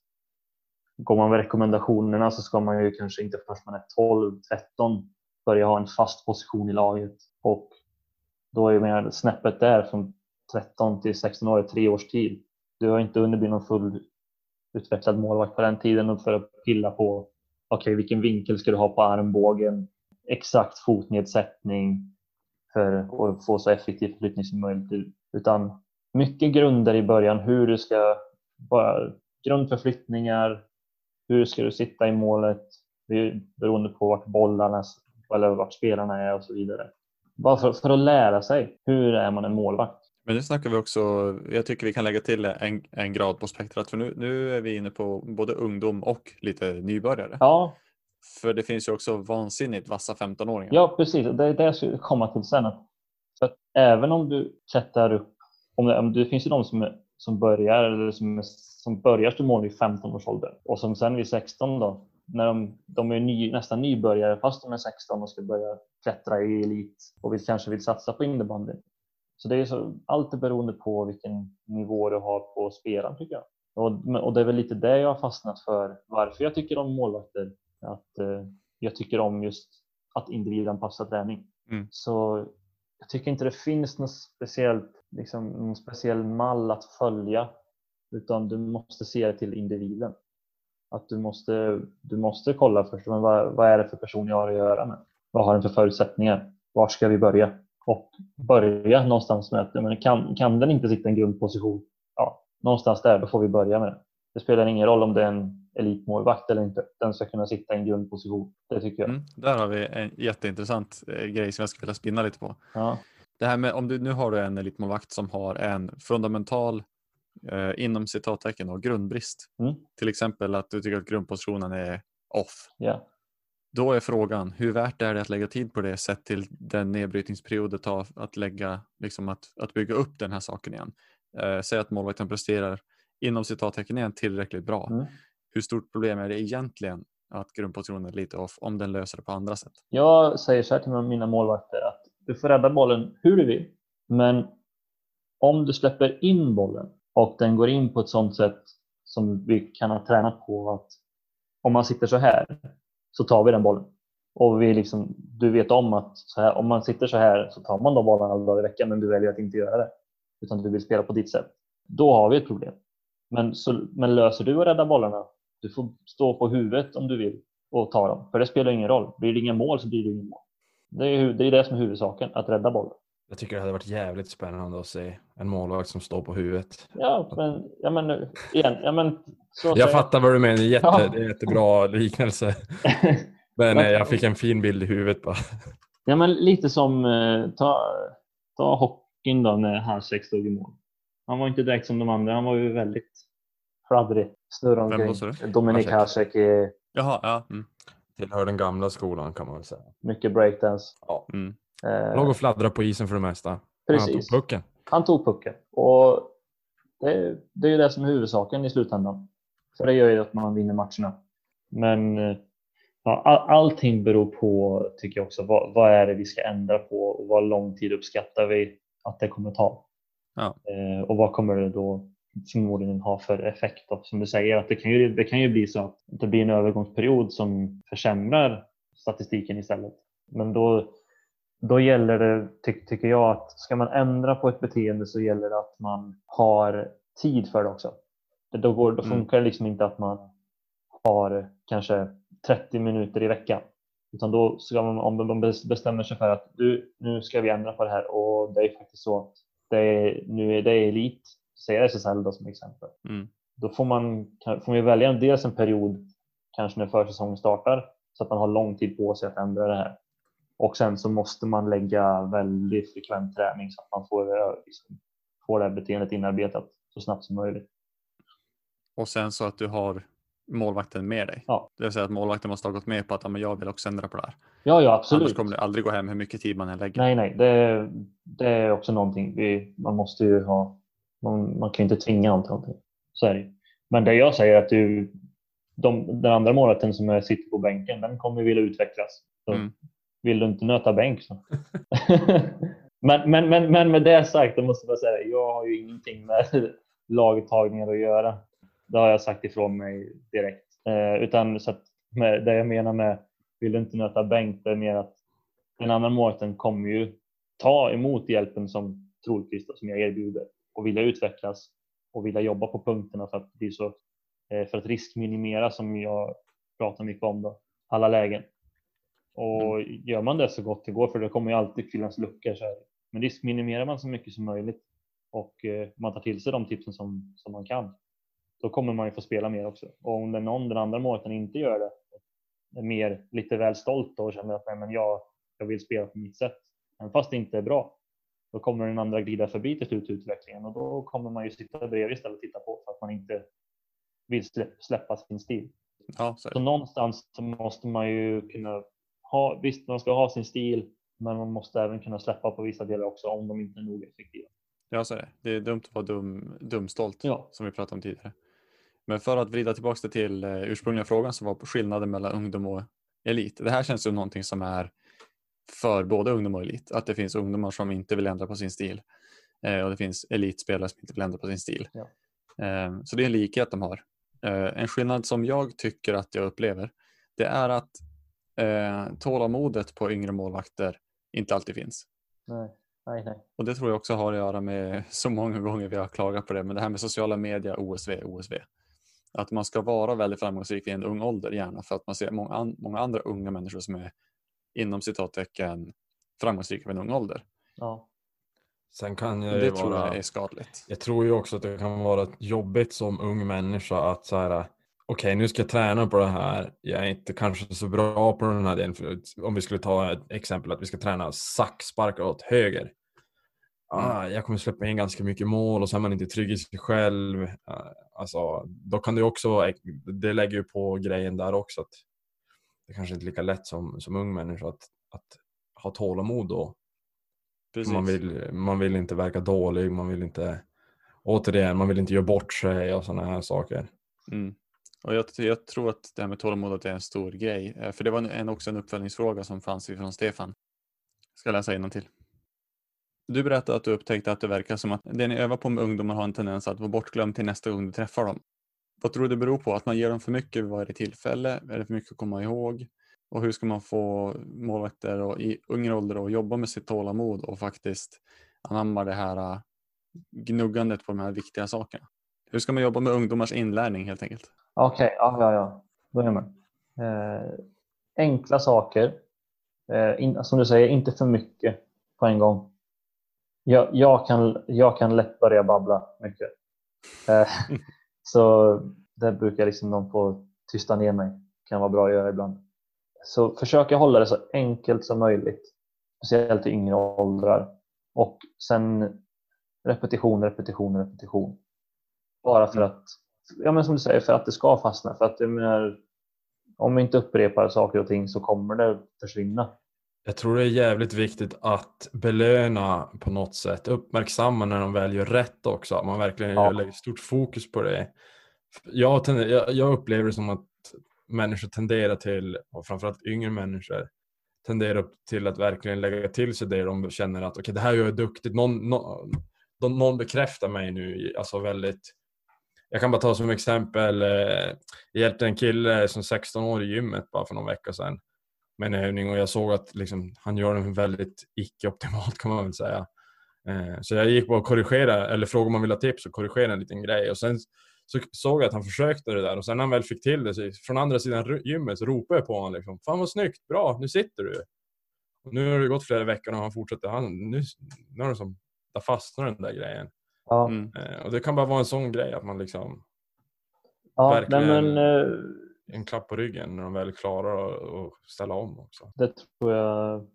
Går man med rekommendationerna så ska man ju kanske inte först man är 12, 13 börja ha en fast position i laget. Och då är mer snäppet där från 13 till 16 år, tre års tid. Du har inte hunnit bli någon full utvecklad målvakt på den tiden och för att pilla på okej, vilken vinkel ska du ha på armbågen? Exakt fotnedsättning för att få så effektiv flyttning som möjligt. Utan mycket grunder i början, hur du ska bara grundförflyttningar, hur ska du sitta i målet beroende på vart bollarna eller vart spelarna är och så vidare. Bara för, för att lära sig hur är man en målvakt. Men nu snackar vi också, jag tycker vi kan lägga till en, en grad på spektrat för nu, nu är vi inne på både ungdom och lite nybörjare. Ja, För det finns ju också vansinnigt vassa 15-åringar. ja precis. Det är det jag skulle komma till sen. För att även om du klättrar upp, om det, om det finns ju de som, är, som börjar eller som, är, som börjar som mål vid 15 års ålder och som sen vid 16 då, när de, de är ny, nästan nybörjare fast de är 16 och ska börja klättra i elit och vill, kanske vill satsa på innebandy. Så det är så, allt är beroende på vilken nivå du har på spelaren tycker jag. Och, och det är väl lite det jag har fastnat för varför jag tycker om målvakter. Att eh, jag tycker om just att individanpassa träning. Mm. Så jag tycker inte det finns något speciellt, liksom, någon speciell mall att följa utan du måste se det till individen. Att du måste, du måste kolla först, men vad, vad är det för person jag har att göra med? Vad har den för förutsättningar? Var ska vi börja? Och börja någonstans med att men kan, kan den inte sitta i en grundposition, ja, någonstans där, då får vi börja med det. Det spelar ingen roll om det är en elitmålvakt eller inte. Den ska kunna sitta i en grundposition. Det tycker jag. Mm, där har vi en jätteintressant eh, grej som jag skulle vilja spinna lite på. Ja. Det här med om du nu har du en elitmålvakt som har en fundamental eh, inom citattecken och grundbrist. Mm. Till exempel att du tycker att grundpositionen är off. Ja. Då är frågan hur värt är det att lägga tid på det sett till den nedbrytningsperiod det tar att lägga, liksom att, att bygga upp den här saken igen. Eh, säg att målvakten presterar inom citattecken igen tillräckligt bra. Mm. Hur stort problem är det egentligen att grundpositionen är lite off om den löser det på andra sätt? Jag säger så här till mina målvakter att du får rädda bollen hur du vill. Men om du släpper in bollen och den går in på ett sådant sätt som vi kan ha tränat på att om man sitter så här så tar vi den bollen. Och vi liksom, du vet om att här, om man sitter så här så tar man de bollarna alla dagar i veckan men du väljer att inte göra det. Utan du vill spela på ditt sätt. Då har vi ett problem. Men, så, men löser du att rädda bollarna, du får stå på huvudet om du vill. och ta dem. För det spelar ingen roll. Blir det inga mål så blir det ingen mål. Det är det, är det som är huvudsaken, att rädda bollen. Jag tycker det hade varit jävligt spännande att se en målvakt som står på huvudet. Ja, men, ja, men igen, ja, men så Jag säger- fattar vad du menar, det är, jätte, Ja. det är jättebra liknelse. [laughs] Men eh, jag fick en fin bild i huvudet bara. Ja, men lite som eh, ta, ta hockeyn då när Hasek stod i mål. Han var inte direkt som de andra. Han var ju väldigt fladdrig. Snurrade omkring. Dominik Hasek. Är Jaha, ja. Mm. Tillhör den gamla skolan kan man väl säga. mycket breakdance. Ja. Mm. Eh, Låg och fladdrade på isen för det mesta. Men Han precis. tog pucken. Han tog pucken. Och det, det är ju det som är huvudsaken i slutändan. För det gör ju att man vinner matcherna. Men eh, ja, all, allting beror på, tycker jag också, vad, vad är det vi ska ändra på och vad lång tid uppskattar vi att det kommer ta? Ja. Eh, och vad kommer det då förmodligen ha för effekt? Då? Som du säger, att det kan, ju, det kan ju bli så att det blir en övergångsperiod som försämrar statistiken istället. Men då, då gäller det, ty, tycker jag, att ska man ändra på ett beteende så gäller det att man har tid för det också. Då, går, då Mm. funkar det liksom inte att man har kanske 30 minuter i veckan. Utan då ska man, om de bes- bestämmer sig för att du, nu ska vi ändra på det här och det är faktiskt så att det är, nu är det elit, säger SSL då som exempel. Mm. Då får man, får man välja dels en period, kanske när försäsongen startar, så att man har lång tid på sig att ändra det här. Och sen så måste man lägga väldigt frekvent träning så att man får, liksom, får det här beteendet inarbetat så snabbt som möjligt. Och sen så att du har målvakten med dig. Ja. Det vill säga att målvakten måste ha gått med på att men jag vill också ändra på det här. Ja, ja Annars absolut. kommer det aldrig gå hem hur mycket tid man än lägger. Nej, nej, det, det är också någonting. Vi, man måste ju ha, man, man kan ju inte tvinga någon till någonting. Så är det. Men det jag säger är att du, de, den andra målvakten som sitter på bänken, den kommer vilja utvecklas. Så Mm. Vill du inte nöta bänk så. [laughs] men, men, men, men med det sagt, då måste jag bara säga jag har ju ingenting med [laughs] lagtagningar att göra. Det har jag sagt ifrån mig direkt. Eh, utan så att med, det jag menar med vill du inte nöta bänk, det är mer att den andra målvakten kommer ju ta emot hjälpen som troligtvis då, som jag erbjuder och vilja utvecklas och vilja jobba på punkterna för att, bli så, eh, för att riskminimera som jag pratar mycket om då, alla lägen. Och gör man det så gott det går, för det kommer ju alltid finnas luckor, så är det. men riskminimerar man så mycket som möjligt och eh, man tar till sig de tipsen som, som man kan, då kommer man ju få spela mer också. Och om det är någon, den andra målvakten inte gör det, är mer lite väl stolt då och känner att nej, men jag, jag vill spela på mitt sätt, även fast det inte är bra, då kommer den andra glida förbi till slut utvecklingen och då kommer man ju sitta bredvid istället och titta på för att man inte vill slä- släppa sin stil. Ja, så Så någonstans så måste man ju kunna ha, visst man ska ha sin stil, men man måste även kunna släppa på vissa delar också om de inte är nog effektiva. Ja, så är det. Det är dumt att vara dum, dumstolt Ja. som vi pratade om tidigare. Men för att vrida tillbaka det till eh, ursprungliga frågan som var på skillnaden mellan ungdom och elit. Det här känns som någonting som är för både ungdom och elit. Att det finns ungdomar som inte vill ändra på sin stil eh, och det finns elitspelare som inte vill ändra på sin stil. Ja. Eh, så det är en likhet de har. En skillnad som jag tycker att jag upplever det är att tålamodet på yngre målvakter inte alltid finns. Nej, nej, nej. Och det tror jag också har att göra med så många gånger vi har klagat på det, men det här med sociala medier, OSV, OSV. Att man ska vara väldigt framgångsrik i en ung ålder gärna för att man ser många, an- många andra unga människor som är inom citattecken framgångsrika vid en ung ålder. Ja, Sen kan jag Det ju tror vara... jag är skadligt. Jag tror ju också att det kan vara jobbigt som ung människa att så här, okej nu ska jag träna på det här, jag är inte kanske så bra på den här delen. För om vi skulle ta ett exempel att vi ska träna saxsparkar åt höger. Ah, jag kommer släppa in ganska mycket mål och så är man inte trygg i sig själv. Ah, Alltså, då kan det också det lägger ju på grejen där också att det kanske inte är lika lätt som, som ung människa att, att ha tålamod då. Precis. Man vill, man vill inte verka dålig, man vill inte återigen, man vill inte göra bort sig och sådana här saker. Mm. Och jag, jag tror att det här med tålamodet är en stor grej. Eh, För det var en, också en uppföljningsfråga som fanns från Stefan. Ska jag läsa till. Du berättade att du upptäckte att det verkar som att det ni övar på med ungdomar har en tendens att vara bortglömd till nästa gång du träffar dem. Vad tror du det beror på? Att man ger dem för mycket vid varje tillfälle? Är det för mycket att komma ihåg? Och hur ska man få målvakter och, i yngre ålder att jobba med sitt tålamod och faktiskt anamma det här äh, gnuggandet på de här viktiga sakerna? Hur ska man jobba med ungdomars inlärning helt enkelt? okej, ja, ja, ja. Då är jag med. Eh, enkla saker. Eh, in, som du säger, inte för mycket på en gång. Jag, jag, kan, jag kan lätt börja babbla mycket. Eh, [laughs] så där brukar liksom de få tysta ner mig. kan vara bra att göra ibland. Så försöka hålla det så enkelt som möjligt. Speciellt i yngre åldrar. Och sen repetition, repetition, repetition. Bara för att, ja men som du säger, för att det ska fastna. För att det menar, om vi inte upprepar saker och ting så kommer det försvinna. Jag tror det är jävligt viktigt att belöna på något sätt, uppmärksamma när de väljer rätt också, att man verkligen ja. lägger stort fokus på det. Jag, jag, jag upplever det som att människor tenderar till, och framförallt yngre människor, tenderar till att verkligen lägga till sig det de känner att okej, okay, det här gör jag duktigt. Någon, någon, någon bekräftar mig nu, alltså väldigt jag kan bara ta som exempel, eh, jag hjälpte en kille som 16 år i gymmet bara för någon vecka sedan med en övning och jag såg att liksom, han gör den väldigt icke-optimalt [laughs] kan man väl säga. Eh, så jag gick bara och korrigerade, eller frågade om han ville ha tips och korrigerade en liten grej och sen så såg jag att han försökte det där och sen när han väl fick till det, så från andra sidan gymmet så ropade jag på honom liksom, Fan vad snyggt, bra, nu sitter du. Och nu har det gått flera veckor och han fortsätter, han, nu, nu har det som, där fastnar den där grejen. Ja. Mm. Eh, och det kan bara vara en sån grej att man liksom ja, verkligen nej, men, uh, en klapp på ryggen när de väl klarar att ställa om också. Det tror jag,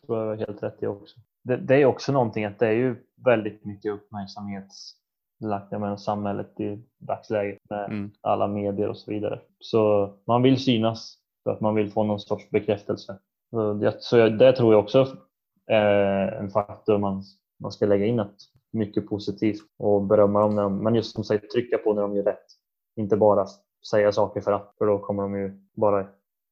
tror jag är helt rätt i också. Det, det, är också någonting att det är ju väldigt mycket uppmärksamhetslagt med samhället i dagsläget med mm. alla medier och så vidare. Så man vill synas för att man vill få någon sorts bekräftelse. Så, det, så det tror jag också är en faktor man, man ska lägga in att mycket positivt och berömma dem, när de, men just som säger trycka på när de gör rätt. Inte bara säga saker för att, för då kommer de ju bara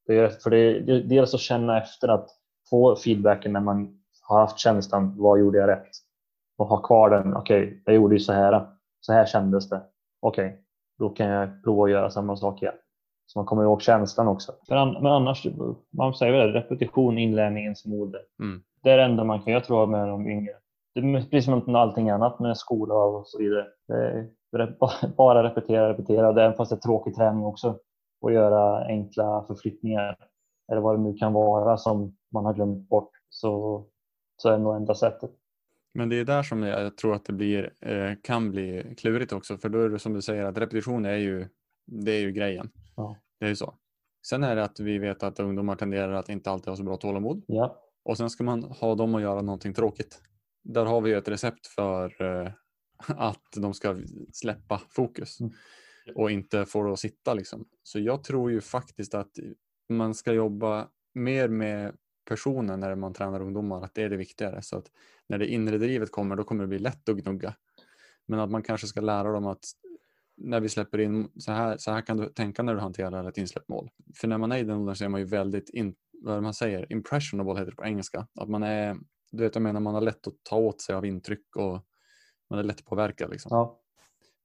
det är, för det, det, dels att känna efter att få feedbacken när man har haft känslan, vad gjorde jag rätt? Och ha kvar den, okej, okay, jag gjorde ju så här, så här kändes det. Okej, okay, då kan jag prova att göra samma sak igen. Så man kommer ihåg känslan också. Men, annars, man säger väl repetition, inlärningens mode. Mm. Det är det enda man kan, jag tror, med de yngre det är precis som allting annat med skola och så vidare. Det är bara repetera, repetera, även fast det är tråkig träning också. Och göra enkla förflyttningar eller vad det nu kan vara som man har glömt bort så, så är det nog enda sättet. Men det är där som jag tror att det blir, eh, kan bli klurigt också för då är det som du säger att repetition är ju, det är ju grejen. Ja. Det är ju så. Sen är det att vi vet att ungdomar tenderar att inte alltid ha så bra tålamod. Ja. Och sen ska man ha dem att göra någonting tråkigt där har vi ett recept för eh, att de ska släppa fokus mm. och inte få det att sitta. Liksom. Så jag tror ju faktiskt att man ska jobba mer med personen när man tränar ungdomar, att det är det viktigare. Så att när det inre drivet kommer, då kommer det bli lätt att gnugga. Men att man kanske ska lära dem att när vi släpper in, så här, så här kan du tänka när du hanterar ett insläppt mål. För när man är i den åldern så är man ju väldigt, in, vad man säger, impressionable heter det på engelska. Att man är du vet, jag menar, man har lätt att ta åt sig av intryck och man är lätt påverkad. Liksom. Ja.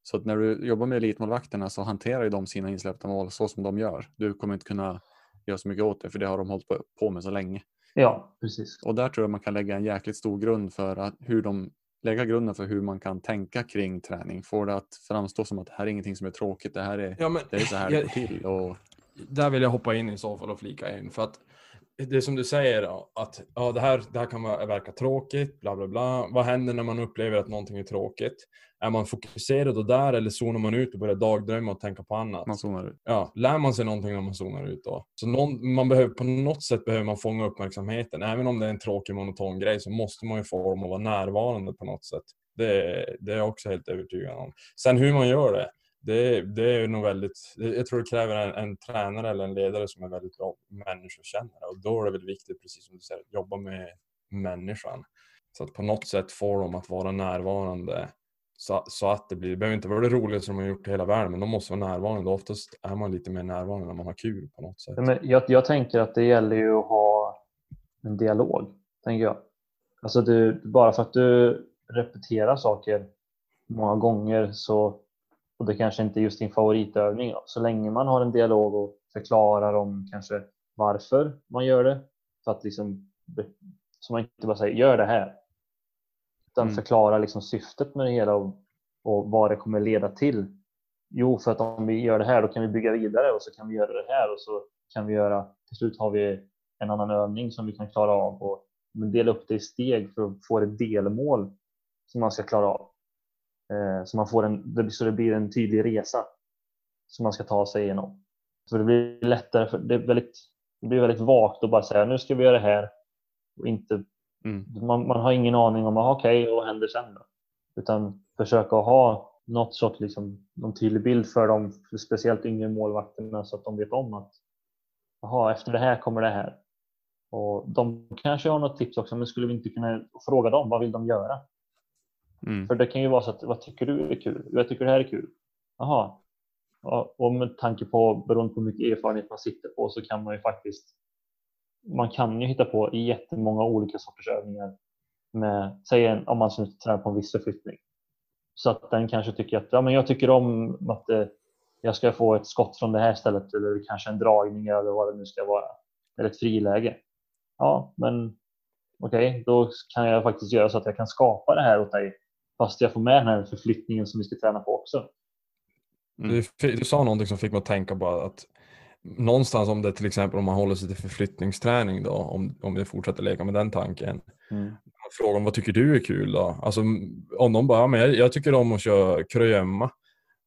Så att när du jobbar med elitmålvakterna så hanterar ju de sina insläppta mål så som de gör. Du kommer inte kunna göra så mycket åt det för det har de hållit på med så länge. Ja, precis. Och där tror jag man kan lägga en jäkligt stor grund för att hur de lägga grunden för hur man kan tänka kring träning. Få det att framstå som att det här är ingenting som är tråkigt. Det här är, ja, men, det är så här jag, det går till. Och... Där vill jag hoppa in i så fall och flika in. För att det är som du säger, att ja, det, här, det här kan verka tråkigt, bla bla bla. Vad händer när man upplever att någonting är tråkigt? Är man fokuserad och där eller zonar man ut och börjar dagdrömma och tänka på annat? Man zonar ut. Ja, lär man sig någonting när man zonar ut då? Så någon, man behöver, på något sätt behöver man fånga uppmärksamheten. Även om det är en tråkig monoton grej så måste man ju få dem att vara närvarande på något sätt. Det, det är jag också helt övertygad om. Sen hur man gör det, det, det är nog väldigt, jag tror det kräver en, en, tränare eller en ledare som är väldigt bra människokännare och då är det väl viktigt, precis som du säger, att jobba med människan. Så att på något sätt få dem att vara närvarande så, så att det blir, det behöver inte vara det roligaste de har gjort i hela världen, men de måste vara närvarande. Oftast är man lite mer närvarande när man har kul på något sätt. Men jag, jag tänker att det gäller ju att ha en dialog, tänker jag. Alltså du, bara för att du repeterar saker många gånger så och det kanske inte är just din favoritövning. Så länge man har en dialog och förklarar om kanske varför man gör det. Så att liksom, så man inte bara säger gör det här. Utan mm. förklara liksom syftet med det hela och, och vad det kommer leda till. Jo, för att om vi gör det här då kan vi bygga vidare och så kan vi göra det här och så kan vi göra? Till slut har vi en annan övning som vi kan klara av och dela upp det i steg för att få ett delmål som man ska klara av. Eh, så, man får en, så det blir en tydlig resa som man ska ta sig igenom. Så det blir lättare, för det, är väldigt, det blir väldigt vagt att bara säga nu ska vi göra det här och inte, mm. man, man, har ingen aning om okej, okay, vad händer sen då? Utan försöka ha något sorts liksom, någon tydlig bild för de speciellt yngre målvakterna så att de vet om att Jaha, efter det här kommer det här. Och de kanske har något tips också, men skulle vi inte kunna fråga dem vad vill de göra? Mm. För det kan ju vara så att vad tycker du är kul? Jag tycker det här är kul. Jaha. Och med tanke på beroende på hur mycket erfarenhet man sitter på så kan man ju faktiskt man kan ju hitta på jättemånga olika sorters övningar med, säg en, om man ska träna på en viss förflyttning. Så att den kanske tycker att ja, men jag tycker om att eh, jag ska få ett skott från det här stället eller kanske en dragning eller vad det nu ska vara. Eller ett friläge. Ja, men okej, okay, då kan jag faktiskt göra så att jag kan skapa det här åt dig fast jag får med den här förflyttningen som vi ska träna på också. Mm. Du, du, sa någonting som fick mig att tänka på att någonstans om det till exempel om man håller sig till förflyttningsträning då, om, om vi fortsätter leka med den tanken. Mm. Frågan vad tycker du är kul då? Alltså om de bara, ja, men jag, jag tycker om att köra kröjemma.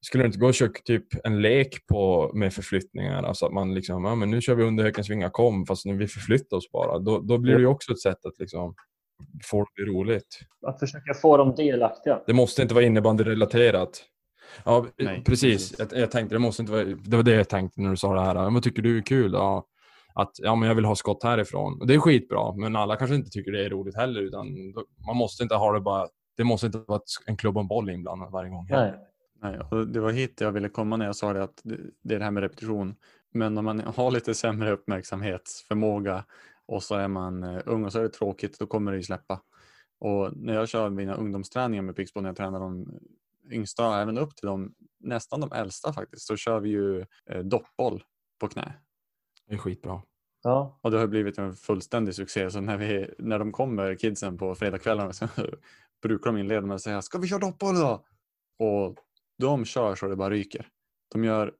Skulle det inte gå att köra typ en lek på, med förflyttningar? Alltså att man liksom, ja men nu kör vi under höken svinga kom fast nu vi förflyttar oss bara. Då, då blir det ju också ett sätt att liksom få det roligt. Att försöka få dem delaktiga. Det måste inte vara innebandyrelaterat. Ja, Nej, precis. Jag, jag, tänkte det måste inte vara, det var det jag tänkte när du sa det här. Vad tycker du är kul? Ja, att ja, men jag vill ha skott härifrån. Och det är skitbra, men alla kanske inte tycker det är roligt heller. Utan man måste inte ha det bara, det måste inte vara en klubb och en boll inblandad varje gång. Nej. Nej, och det var hit jag ville komma när jag sa det att det är det här med repetition. Men om man har lite sämre uppmärksamhetsförmåga och så är man eh, ung och så är det tråkigt, då kommer det ju släppa. Och när jag kör mina ungdomsträningar med Pixbo, när jag tränar de yngsta, även upp till de nästan de äldsta faktiskt, så kör vi ju eh, doppboll på knä. Det är skitbra. Ja. Och det har blivit en fullständig succé. Så när, vi, när de kommer, kidsen, på fredagskvällarna [laughs] så brukar de inleda med att säga Ska vi köra doppboll då? Och de kör så det bara ryker. De gör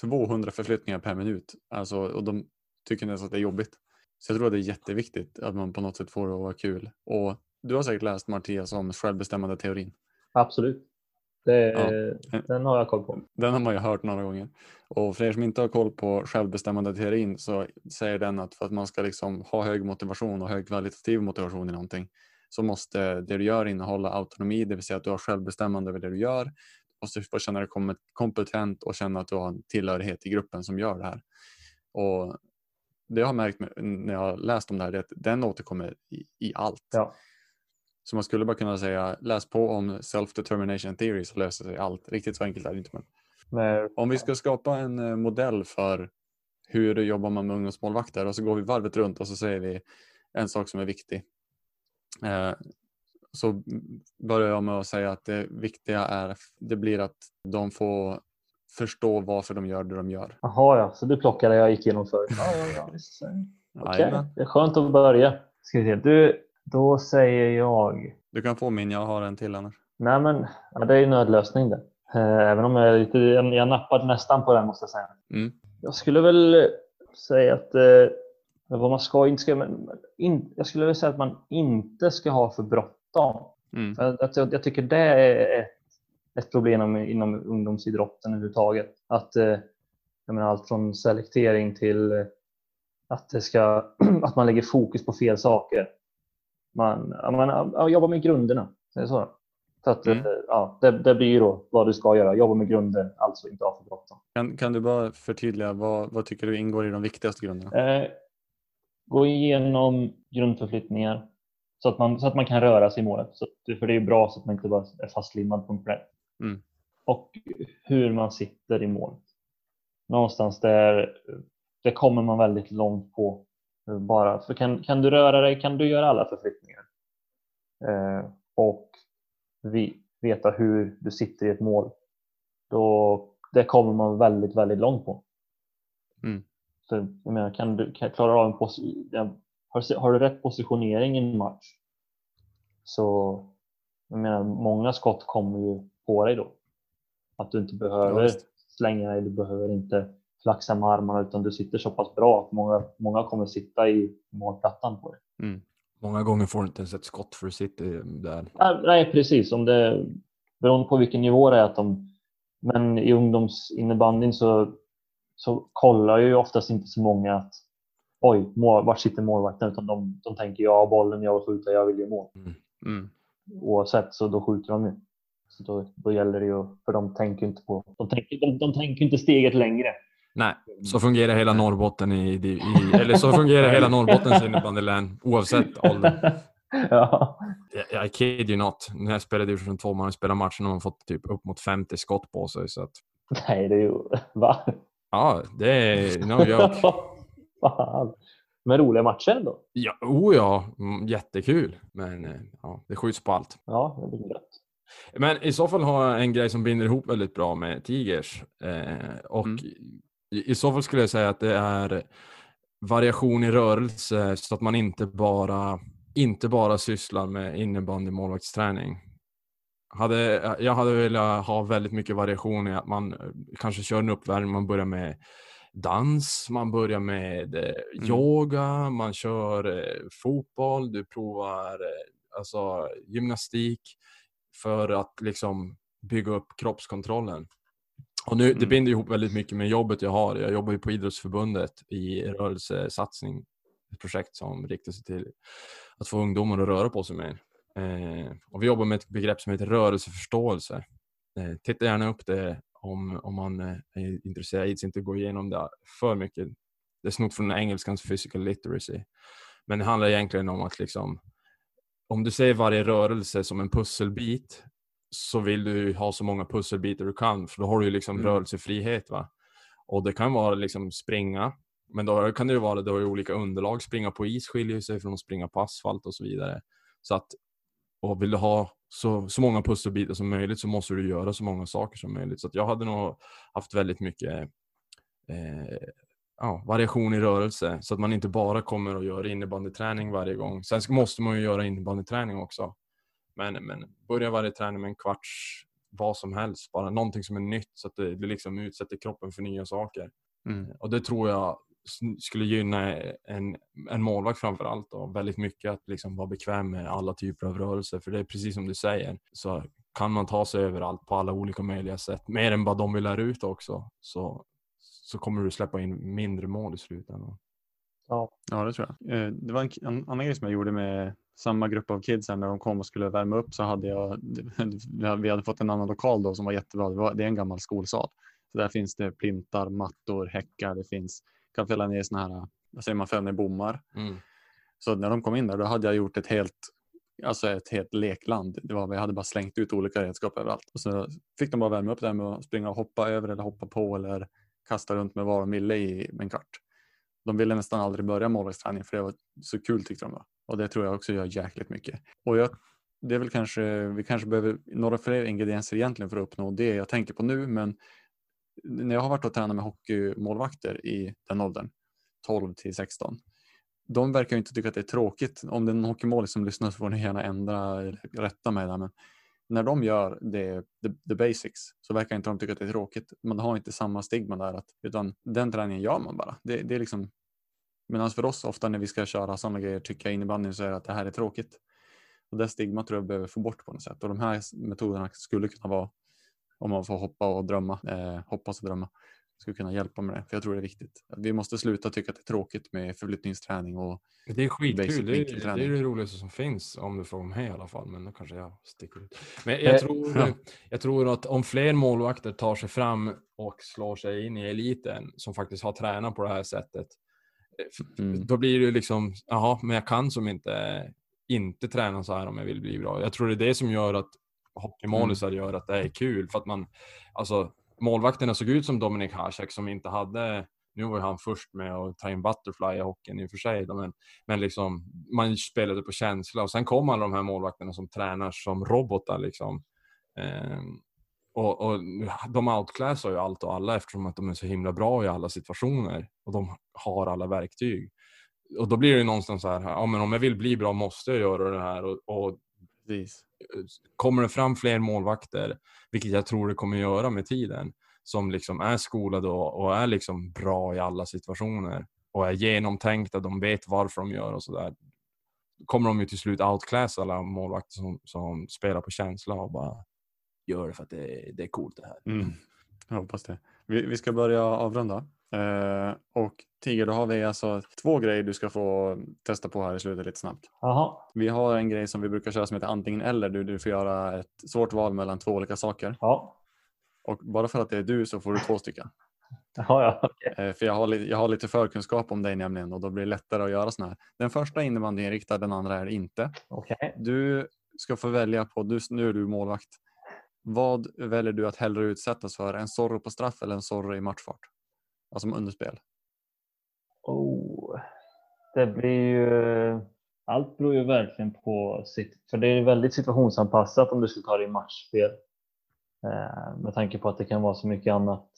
200 förflyttningar per minut alltså, och de tycker nästan att det är jobbigt. Så jag tror att det är jätteviktigt att man på något sätt får det att vara kul. Och du har säkert läst Mattias om självbestämmande teorin. Absolut. Det, ja. Den har jag koll på. Den har man ju hört några gånger. Och för er som inte har koll på självbestämmande teorin så säger den att för att man ska liksom ha hög motivation och hög kvalitativ motivation i någonting så måste det du gör innehålla autonomi, det vill säga att du har självbestämmande över det du gör. Du måste få känna dig kompetent och känna att du har en tillhörighet i gruppen som gör det här. Och det jag har märkt när jag har läst om det här är att den återkommer i, i allt. Ja. Så man skulle bara kunna säga läs på om self-determination theory så löser sig allt. Riktigt så enkelt är det inte. Men... Men... Om vi ska skapa en eh, modell för hur jobbar man med ungdomsmålvakter och så går vi varvet runt och så säger vi en sak som är viktig. Eh, så börjar jag med att säga att det viktiga är det blir att de får förstå varför de gör det de gör. Jaha, ja, så du plockade jag gick igenom förut. Ja, ja, ja. Okej, okay. det är skönt att börja. Ska vi se. Du, då säger jag... Du kan få min, jag har en till annars. Nej men, ja, det är ju nödlösning det. Eh, även om jag, lite, jag nappade nästan på den måste jag säga. Mm. Jag skulle väl säga att eh, vad man ska inte ska, men in, jag skulle väl säga att man inte ska ha för bråttom. Mm. För att jag, jag, tycker det är ett, ett problem inom ungdomsidrotten överhuvudtaget. Att, eh, jag menar, allt från selektering till att, det ska, [clears throat] att man lägger fokus på fel saker man, man jobbar med grunderna. Det så. så att, mm. Eh, ja, det, det, blir då vad du ska göra, jobba med grunder, alltså inte ha för bråttom. Kan, kan du bara förtydliga, vad, vad tycker du ingår i de viktigaste grunderna? Eh, gå igenom grundförflyttningar så att man, så att man kan röra sig i målet. Så för det är bra så att man inte bara är fastlimmad på en plätt. Mm. Och hur man sitter i målet. Någonstans där, det kommer man väldigt långt på bara, för kan, kan du röra dig kan du göra alla förflyttningar. Eh, och vi, veta hur du sitter i ett mål. Då, det kommer man väldigt, väldigt långt på. Mm. Så, jag menar, kan du kan klara av en position, har, har du rätt positionering i en match så jag menar, många skott kommer ju på dig då. Att du inte behöver slänga dig, du behöver inte flaxa med armarna utan du sitter så pass bra att många, många kommer sitta i målplattan på dig. Mm. Många gånger får du inte ens ett skott för du sitter där. Nej, precis. Om det, beroende på vilken nivå det är. Att de, men i ungdomsinnebandyn så, så kollar ju oftast inte så många att oj, mål, vart sitter målvakten? Utan de, de tänker jag har bollen, jag vill skjuta, jag vill göra mål. Mm. Oavsett så då skjuter de ju. Så då, då gäller det ju, för de tänker inte på, de tänker, de, de tänker inte steget längre. Nej, så fungerar hela Norrbotten i, i, i eller så fungerar hela Norrbottens innebandylän oavsett ålder. [laughs] ja. Jag, jag kid you not. När jag spelade division 2 man spelar matchen har man fått typ upp mot 50 skott på sig. Så att, Nej, det är ju... Va? ja, det är no joke. [laughs] Fan. Men roliga matcher ändå. Ja, oh ja, mm, jättekul. Men eh, ja, det skjuts på allt. Ja, det blir gött. Men i så fall har jag en grej som binder ihop väldigt bra med Tigers. Eh, och Mm. i, i så fall skulle jag säga att det är variation i rörelse så att man inte bara, inte bara sysslar med innebandy målvaktsträning. Hade, jag hade velat ha väldigt mycket variation i att man eh, kanske kör en uppvärmning, man börjar med dans, man börjar med eh, yoga, man kör eh, fotboll, du provar eh, alltså, gymnastik för att liksom bygga upp kroppskontrollen. Och nu, det Mm. binder ihop väldigt mycket med jobbet jag har. Jag jobbar ju på Idrottsförbundet i rörelsesatsning, ett projekt som riktar sig till att få ungdomar att röra på sig mer. Eh, och vi jobbar med ett begrepp som heter rörelseförståelse. Eh, titta gärna upp det om, om man eh, är intresserad. Jag inte gå igenom det för mycket. Det är snott från engelskans physical literacy. Men det handlar egentligen om att liksom, om du ser varje rörelse som en pusselbit så vill du ha så många pusselbitar du kan för då har du ju liksom Mm. rörelsefrihet. Va? Och det kan vara liksom springa, men då kan det ju vara då i olika underlag. Springa på is skiljer sig från att springa på asfalt och så vidare. Så att, och vill du ha så, så många pusselbitar som möjligt så måste du göra så många saker som möjligt. Så att jag hade nog haft väldigt mycket eh, ja, variation i rörelse så att man inte bara kommer och gör innebandyträning varje gång. Sen måste man ju göra innebandyträning också. Men, men börja varje träning med en kvarts vad som helst, bara någonting som är nytt så att det, det liksom utsätter kroppen för nya saker. Mm. Och det tror jag skulle gynna en, en målvakt framför allt och väldigt mycket att liksom vara bekväm med alla typer av rörelser. För det är precis som du säger, så kan man ta sig överallt på alla olika möjliga sätt, mer än vad de vill lära ut också, så, så kommer du släppa in mindre mål i slutändan. Ja. Ja, det tror jag. Eh, Det var en, en annan grej som jag gjorde med samma grupp av kids här när de kom och skulle värma upp så hade jag, [laughs] vi hade fått en annan lokal då som var jättebra. Det, var, det är en gammal skolsal. Så där finns det plintar, mattor, häckar, det finns, kan fälla ner såna här, vad säger man, fälla ner bommar. Mm. Så när de kom in där då hade jag gjort ett helt, alltså ett helt lekland. Det var, jag hade bara slängt ut olika redskap överallt. Och så fick de bara värma upp det här med att springa och hoppa över eller hoppa på eller kasta runt med vad de ville i en kvart. De ville nästan aldrig börja målvaktsträning för det var så kul tyckte de. Då. Och det tror jag också gör jäkligt mycket. Och jag, det är väl kanske, vi kanske behöver några fler ingredienser egentligen för att uppnå det jag tänker på nu. Men när jag har varit och tränat med hockeymålvakter i den åldern, 12 till 16, de verkar ju inte tycka att det är tråkigt. Om det är någon hockeymålis som lyssnar så får ni gärna ändra eller rätta mig där. Men när de gör det, the, the basics så verkar inte de tycka att det är tråkigt. Man har inte samma stigma där. Att, utan den träningen gör man bara. Det, det är liksom, medan för oss ofta när vi ska köra sådana grejer, tycka innebandyn så är det att det här är tråkigt. Och det stigma tror jag behöver få bort på något sätt. Och de här metoderna skulle kunna vara, om man får hoppa och drömma, eh, hoppas och drömma, skulle kunna hjälpa med det. För jag tror det är viktigt. Vi måste sluta tycka att det är tråkigt med förflyttningsträning och Det är skitkul. Det är, det är det roligaste som finns om du får vara med i alla fall. Men då kanske jag sticker ut. Men Eh, jag tror, ja. jag tror att om fler målvakter tar sig fram och slår sig in i eliten som faktiskt har tränat på det här sättet. eh, Mm. Då blir det liksom, jaha, men jag kan som inte, inte träna så här om jag vill bli bra. Jag tror det är det som gör att hockeymålisar gör att det är kul. För att man, alltså målvakterna såg ut som Dominik Hasek som inte hade, nu var ju han först med att ta in butterfly i hockeyn i och för sig, men, men liksom, man spelade på känsla och sen kom alla de här målvakterna som tränar som robotar liksom. Ehm, och, och de outclassar ju allt och alla eftersom att de är så himla bra i alla situationer och de har alla verktyg. Och då blir det ju någonstans så här, ja men om jag vill bli bra måste jag göra det här och, och Precis. kommer det fram fler målvakter, vilket jag tror det kommer göra med tiden, som liksom är skolade och, och är liksom bra i alla situationer och är genomtänkta, de vet varför de gör och sådär. kommer de ju till slut outclass alla målvakter som, som spelar på känsla och bara gör det för att det, det är coolt det här. Mm. Jag hoppas det. Vi, vi ska börja avrunda. Eh, och Tiger, då har vi alltså två grejer du ska få testa på här i slutet lite snabbt. Jaha. Vi har en grej som vi brukar köra som heter antingen eller. Du, du får göra ett svårt val mellan två olika saker. Ja. Och bara för att det är du så får du två stycken. [laughs] Jaha, ja. okej. Eh, för jag har, li- jag har lite förkunskap om dig nämligen och då blir det lättare att göra såna här. Den första är innebandyinriktad, den andra är inte. Okej. Du ska få välja på, du, nu är du målvakt. Vad väljer du att hellre utsättas för? En Zorro på straff eller en Zorro i matchfart? Alltså som underspel. Oh. Det blir ju... Allt beror ju verkligen på sitt... För det är väldigt situationsanpassat om du skulle ta det i matchspel. Eh, med tanke på att det kan vara så mycket annat.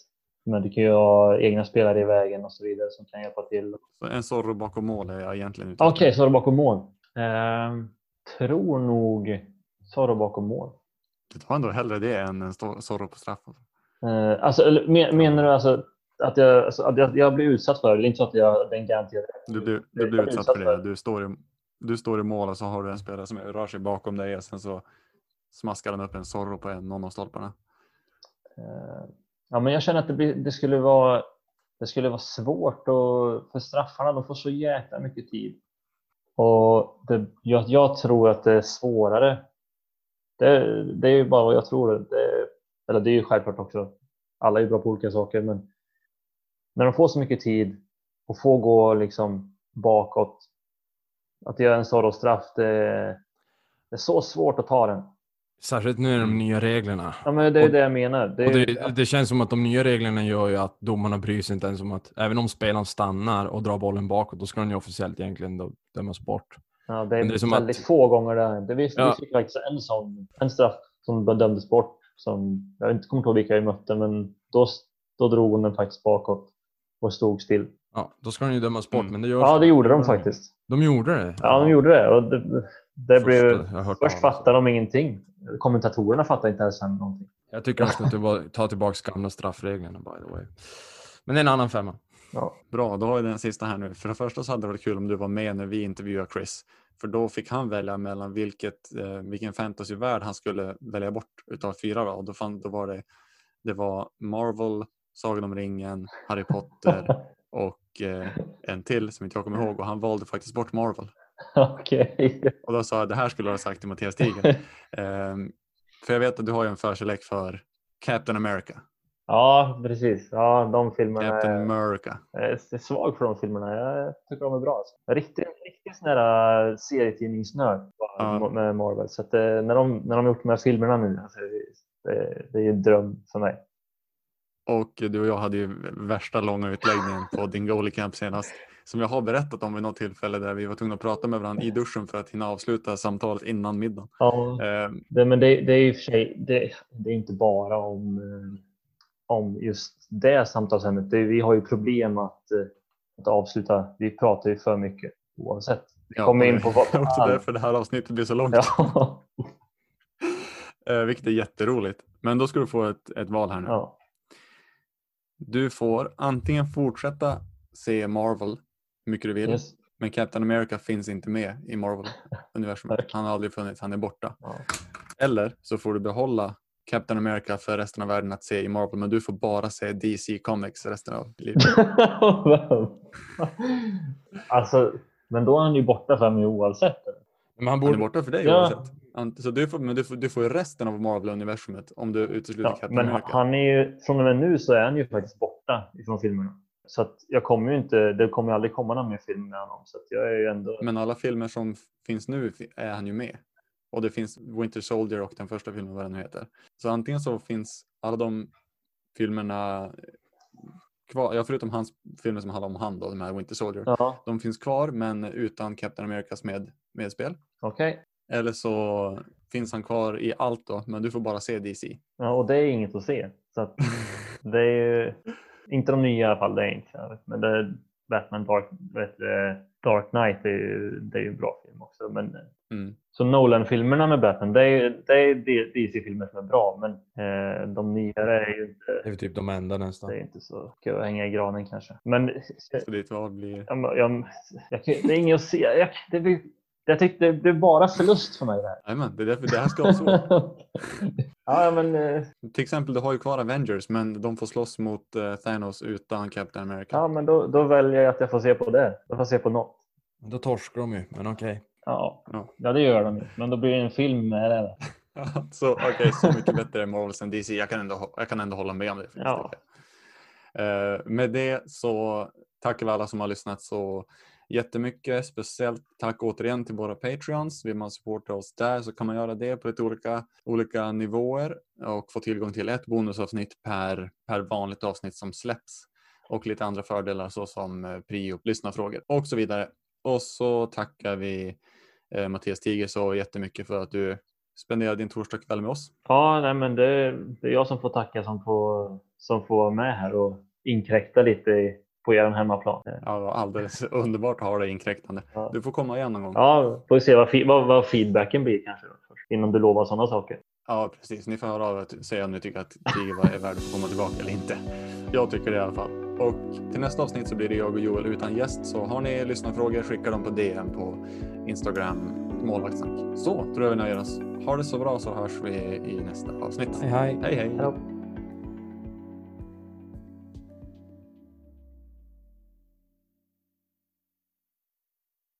Men du kan ju ha egna spelare i vägen och så vidare som kan hjälpa till. Så en Zorro bakom mål är jag egentligen ute Okej, är det bakom mål. Eh, tror nog Zorro bakom mål. Du tar ändå hellre det än en Zorro på straff. Eh, alltså, men, menar du alltså att jag, alltså, att jag, jag blir utsatt för det? Det är inte så att jag den garanterat Du blir, du blir utsatt utsatt för för det. Du står, i, du står i mål och så har du en spelare som rör sig bakom dig och sen så smaskar han upp en Zorro på en, någon av stolparna. Eh, Ja, men jag känner att det, blir, det, skulle vara, det skulle vara svårt och för straffarna, de får så jäkla mycket tid. Och det, jag, jag tror att det är svårare. Det, det är ju bara vad jag tror. Det, eller det är ju självklart också. Alla är bra på olika saker, men när de får så mycket tid och får gå liksom bakåt. Att göra en sån straff, det, det är så svårt att ta den. Särskilt nu är de nya reglerna. Ja, men det är Och- det jag menar. Det, det, det känns som att de nya reglerna gör ju att domarna bryr sig inte ens om att även om spelaren stannar och drar bollen bakåt, då ska den ju officiellt egentligen dömas bort. Ja, det är, Men det är väldigt att- få gånger det händer. Vi, Ja. vi fick faktiskt en sån en straff som dömdes bort. Som, jag inte kommer inte ihåg vilka vi mötte, men då, då drog hon den faktiskt bakåt och stod still. Ja, då ska den ju dömas bort, Mm. men det görs Ja, det gjorde de faktiskt. De gjorde det? Ja, de gjorde det. Och det, det Första blev, först fattade de ingenting. Kommentatorerna fattade inte ens någonting. Jag tycker de ska tillba- ta tillbaka gamla straffreglerna by the way. Men det är en annan femma. Ja. Bra, då har vi den sista här nu. För det första så hade det varit kul om du var med när vi intervjuade Chris. För då fick han välja mellan vilket, eh, vilken fantasyvärld han skulle välja bort utav fyra. Då. Och då, fann, då var det, det var Marvel, Sagan om ringen, Harry [laughs] Potter och eh, en till som inte jag kommer ihåg. Och han valde faktiskt bort Marvel. Okej. Och då sa jag det här skulle jag ha sagt till Mattias Tiger. [laughs] Ehm, för jag vet att du har ju en förkärlek för Captain America. Ja, precis. Ja, de filmerna. Captain America. Jag är svag för de filmerna. Jag tycker de är bra. Alltså. Riktigt, riktigt sån här äh, serietidningsnörd Ja. med Marvel. Så att, eh, när, de, när de gjort de här filmerna nu, alltså, det, det, är en dröm för mig. Och du och jag hade ju värsta långa utläggningen på din goalie camp senast. Som jag har berättat om vid något tillfälle där vi var tvungna att prata med varandra i duschen för att hinna avsluta samtalet innan middagen. Ja, Ehm, det, men det, det är och för sig, det, det är inte bara om, eh, om just det samtalsämnet. Det, vi har ju problem att, eh, att avsluta. Vi pratar ju för mycket oavsett. Vi ja, kommer in på vad Det är också därför det här avsnittet blir så långt. Ja. [laughs] Eh, vilket är jätteroligt. Men då ska du få ett, ett val här nu. ja. Du får antingen fortsätta se Marvel hur mycket du vill. Yes. Men Captain America finns inte med i Marvel-universumet. [laughs] Han har aldrig funnits, han är borta. Ja. Eller så får du behålla Captain America för resten av världen att se i Marvel, men du får bara se DC Comics resten av livet. [laughs] alltså, men då är han ju borta för mig oavsett. Men han Han är borde... borta för dig Ja. oavsett. Så du får, men du får, du får ju resten av Marvel-universumet om du utesluter Ja, Captain men America. han är ju, från och med nu så är han ju faktiskt borta ifrån filmerna. Så att jag kommer ju inte, det kommer ju aldrig komma någon mer film med honom. Så jag är ju ändå... Men alla filmer som finns nu är han ju med. Och det finns Winter Soldier och den första filmen, vad den nu heter. Så antingen så finns alla de filmerna kvar, ja förutom hans filmer som handlar om han då, de här Winter Soldier. Ja, De finns kvar men utan Captain Americas med, medspel. okej. Eller så finns han kvar i allt då, men du får bara se DC. Ja, och det är inget att se. Så att [laughs] det är ju, inte de nya i alla fall, det är inte. Men det är Batman Dark, vet, Dark Knight, det är ju, det är ju en bra film också. Men Mm. Så Nolan-filmerna med Batman, det är, det är DC-filmer som är bra, men eh, de nyare är ju inte, Det är typ de enda nästan. det är inte så kul att hänga i granen kanske. Men Så ditt val blir... jag, jag, jag, det är inget att se. Jag, det blir, jag tyckte det är bara förlust för mig det här. Jajamän, det är därför det här ska vara svårt. [laughs] ja, men eh, Till exempel, du har ju kvar Avengers, men de får slås mot eh, Thanos utan Captain America. Ja, men då, då väljer jag att jag får se på det. Jag får se på något. Då torskar de ju, men okej. Ja, Ja. ja det gör de ju. Men då blir det en film med det. [laughs] så okej, så mycket bättre än Marvels än DC. Jag kan ändå, jag kan ändå hålla med om det. Ja. Eh, med det så tackar vi alla som har lyssnat så jättemycket. Speciellt tack återigen till våra Patreons. Vill man supporta oss där så kan man göra det på lite olika, olika nivåer och få tillgång till ett bonusavsnitt per, per vanligt avsnitt som släpps och lite andra fördelar såsom eh, prio, lyssnarfrågor och så vidare. Och så tackar vi eh, Mattias Tiger så jättemycket för att du spenderade din torsdagskväll med oss. Ja, nej, men det, det är jag som får tacka som får, som får vara med här och inkräkta lite i, på er hemmaplan. Ja, alldeles underbart att ha dig inkräktande. Ja. Du får komma igen någon gång. Ja, får vi se vad, vad, vad feedbacken blir kanske då, först, innan du lovar sådana saker. Ja, precis. Ni får höra av er och säga om ni tycker att Tiger var- är värd att komma tillbaka eller inte. Jag tycker det i alla fall. Och till nästa avsnitt så blir det jag och Joel utan gäst. Så har ni lyssnarfrågor, skicka dem på DM på Instagram, målvaktssnack. Så tror jag vi nöjer oss. Ha det så bra så hörs vi i nästa avsnitt. Hej hej. Hej hej!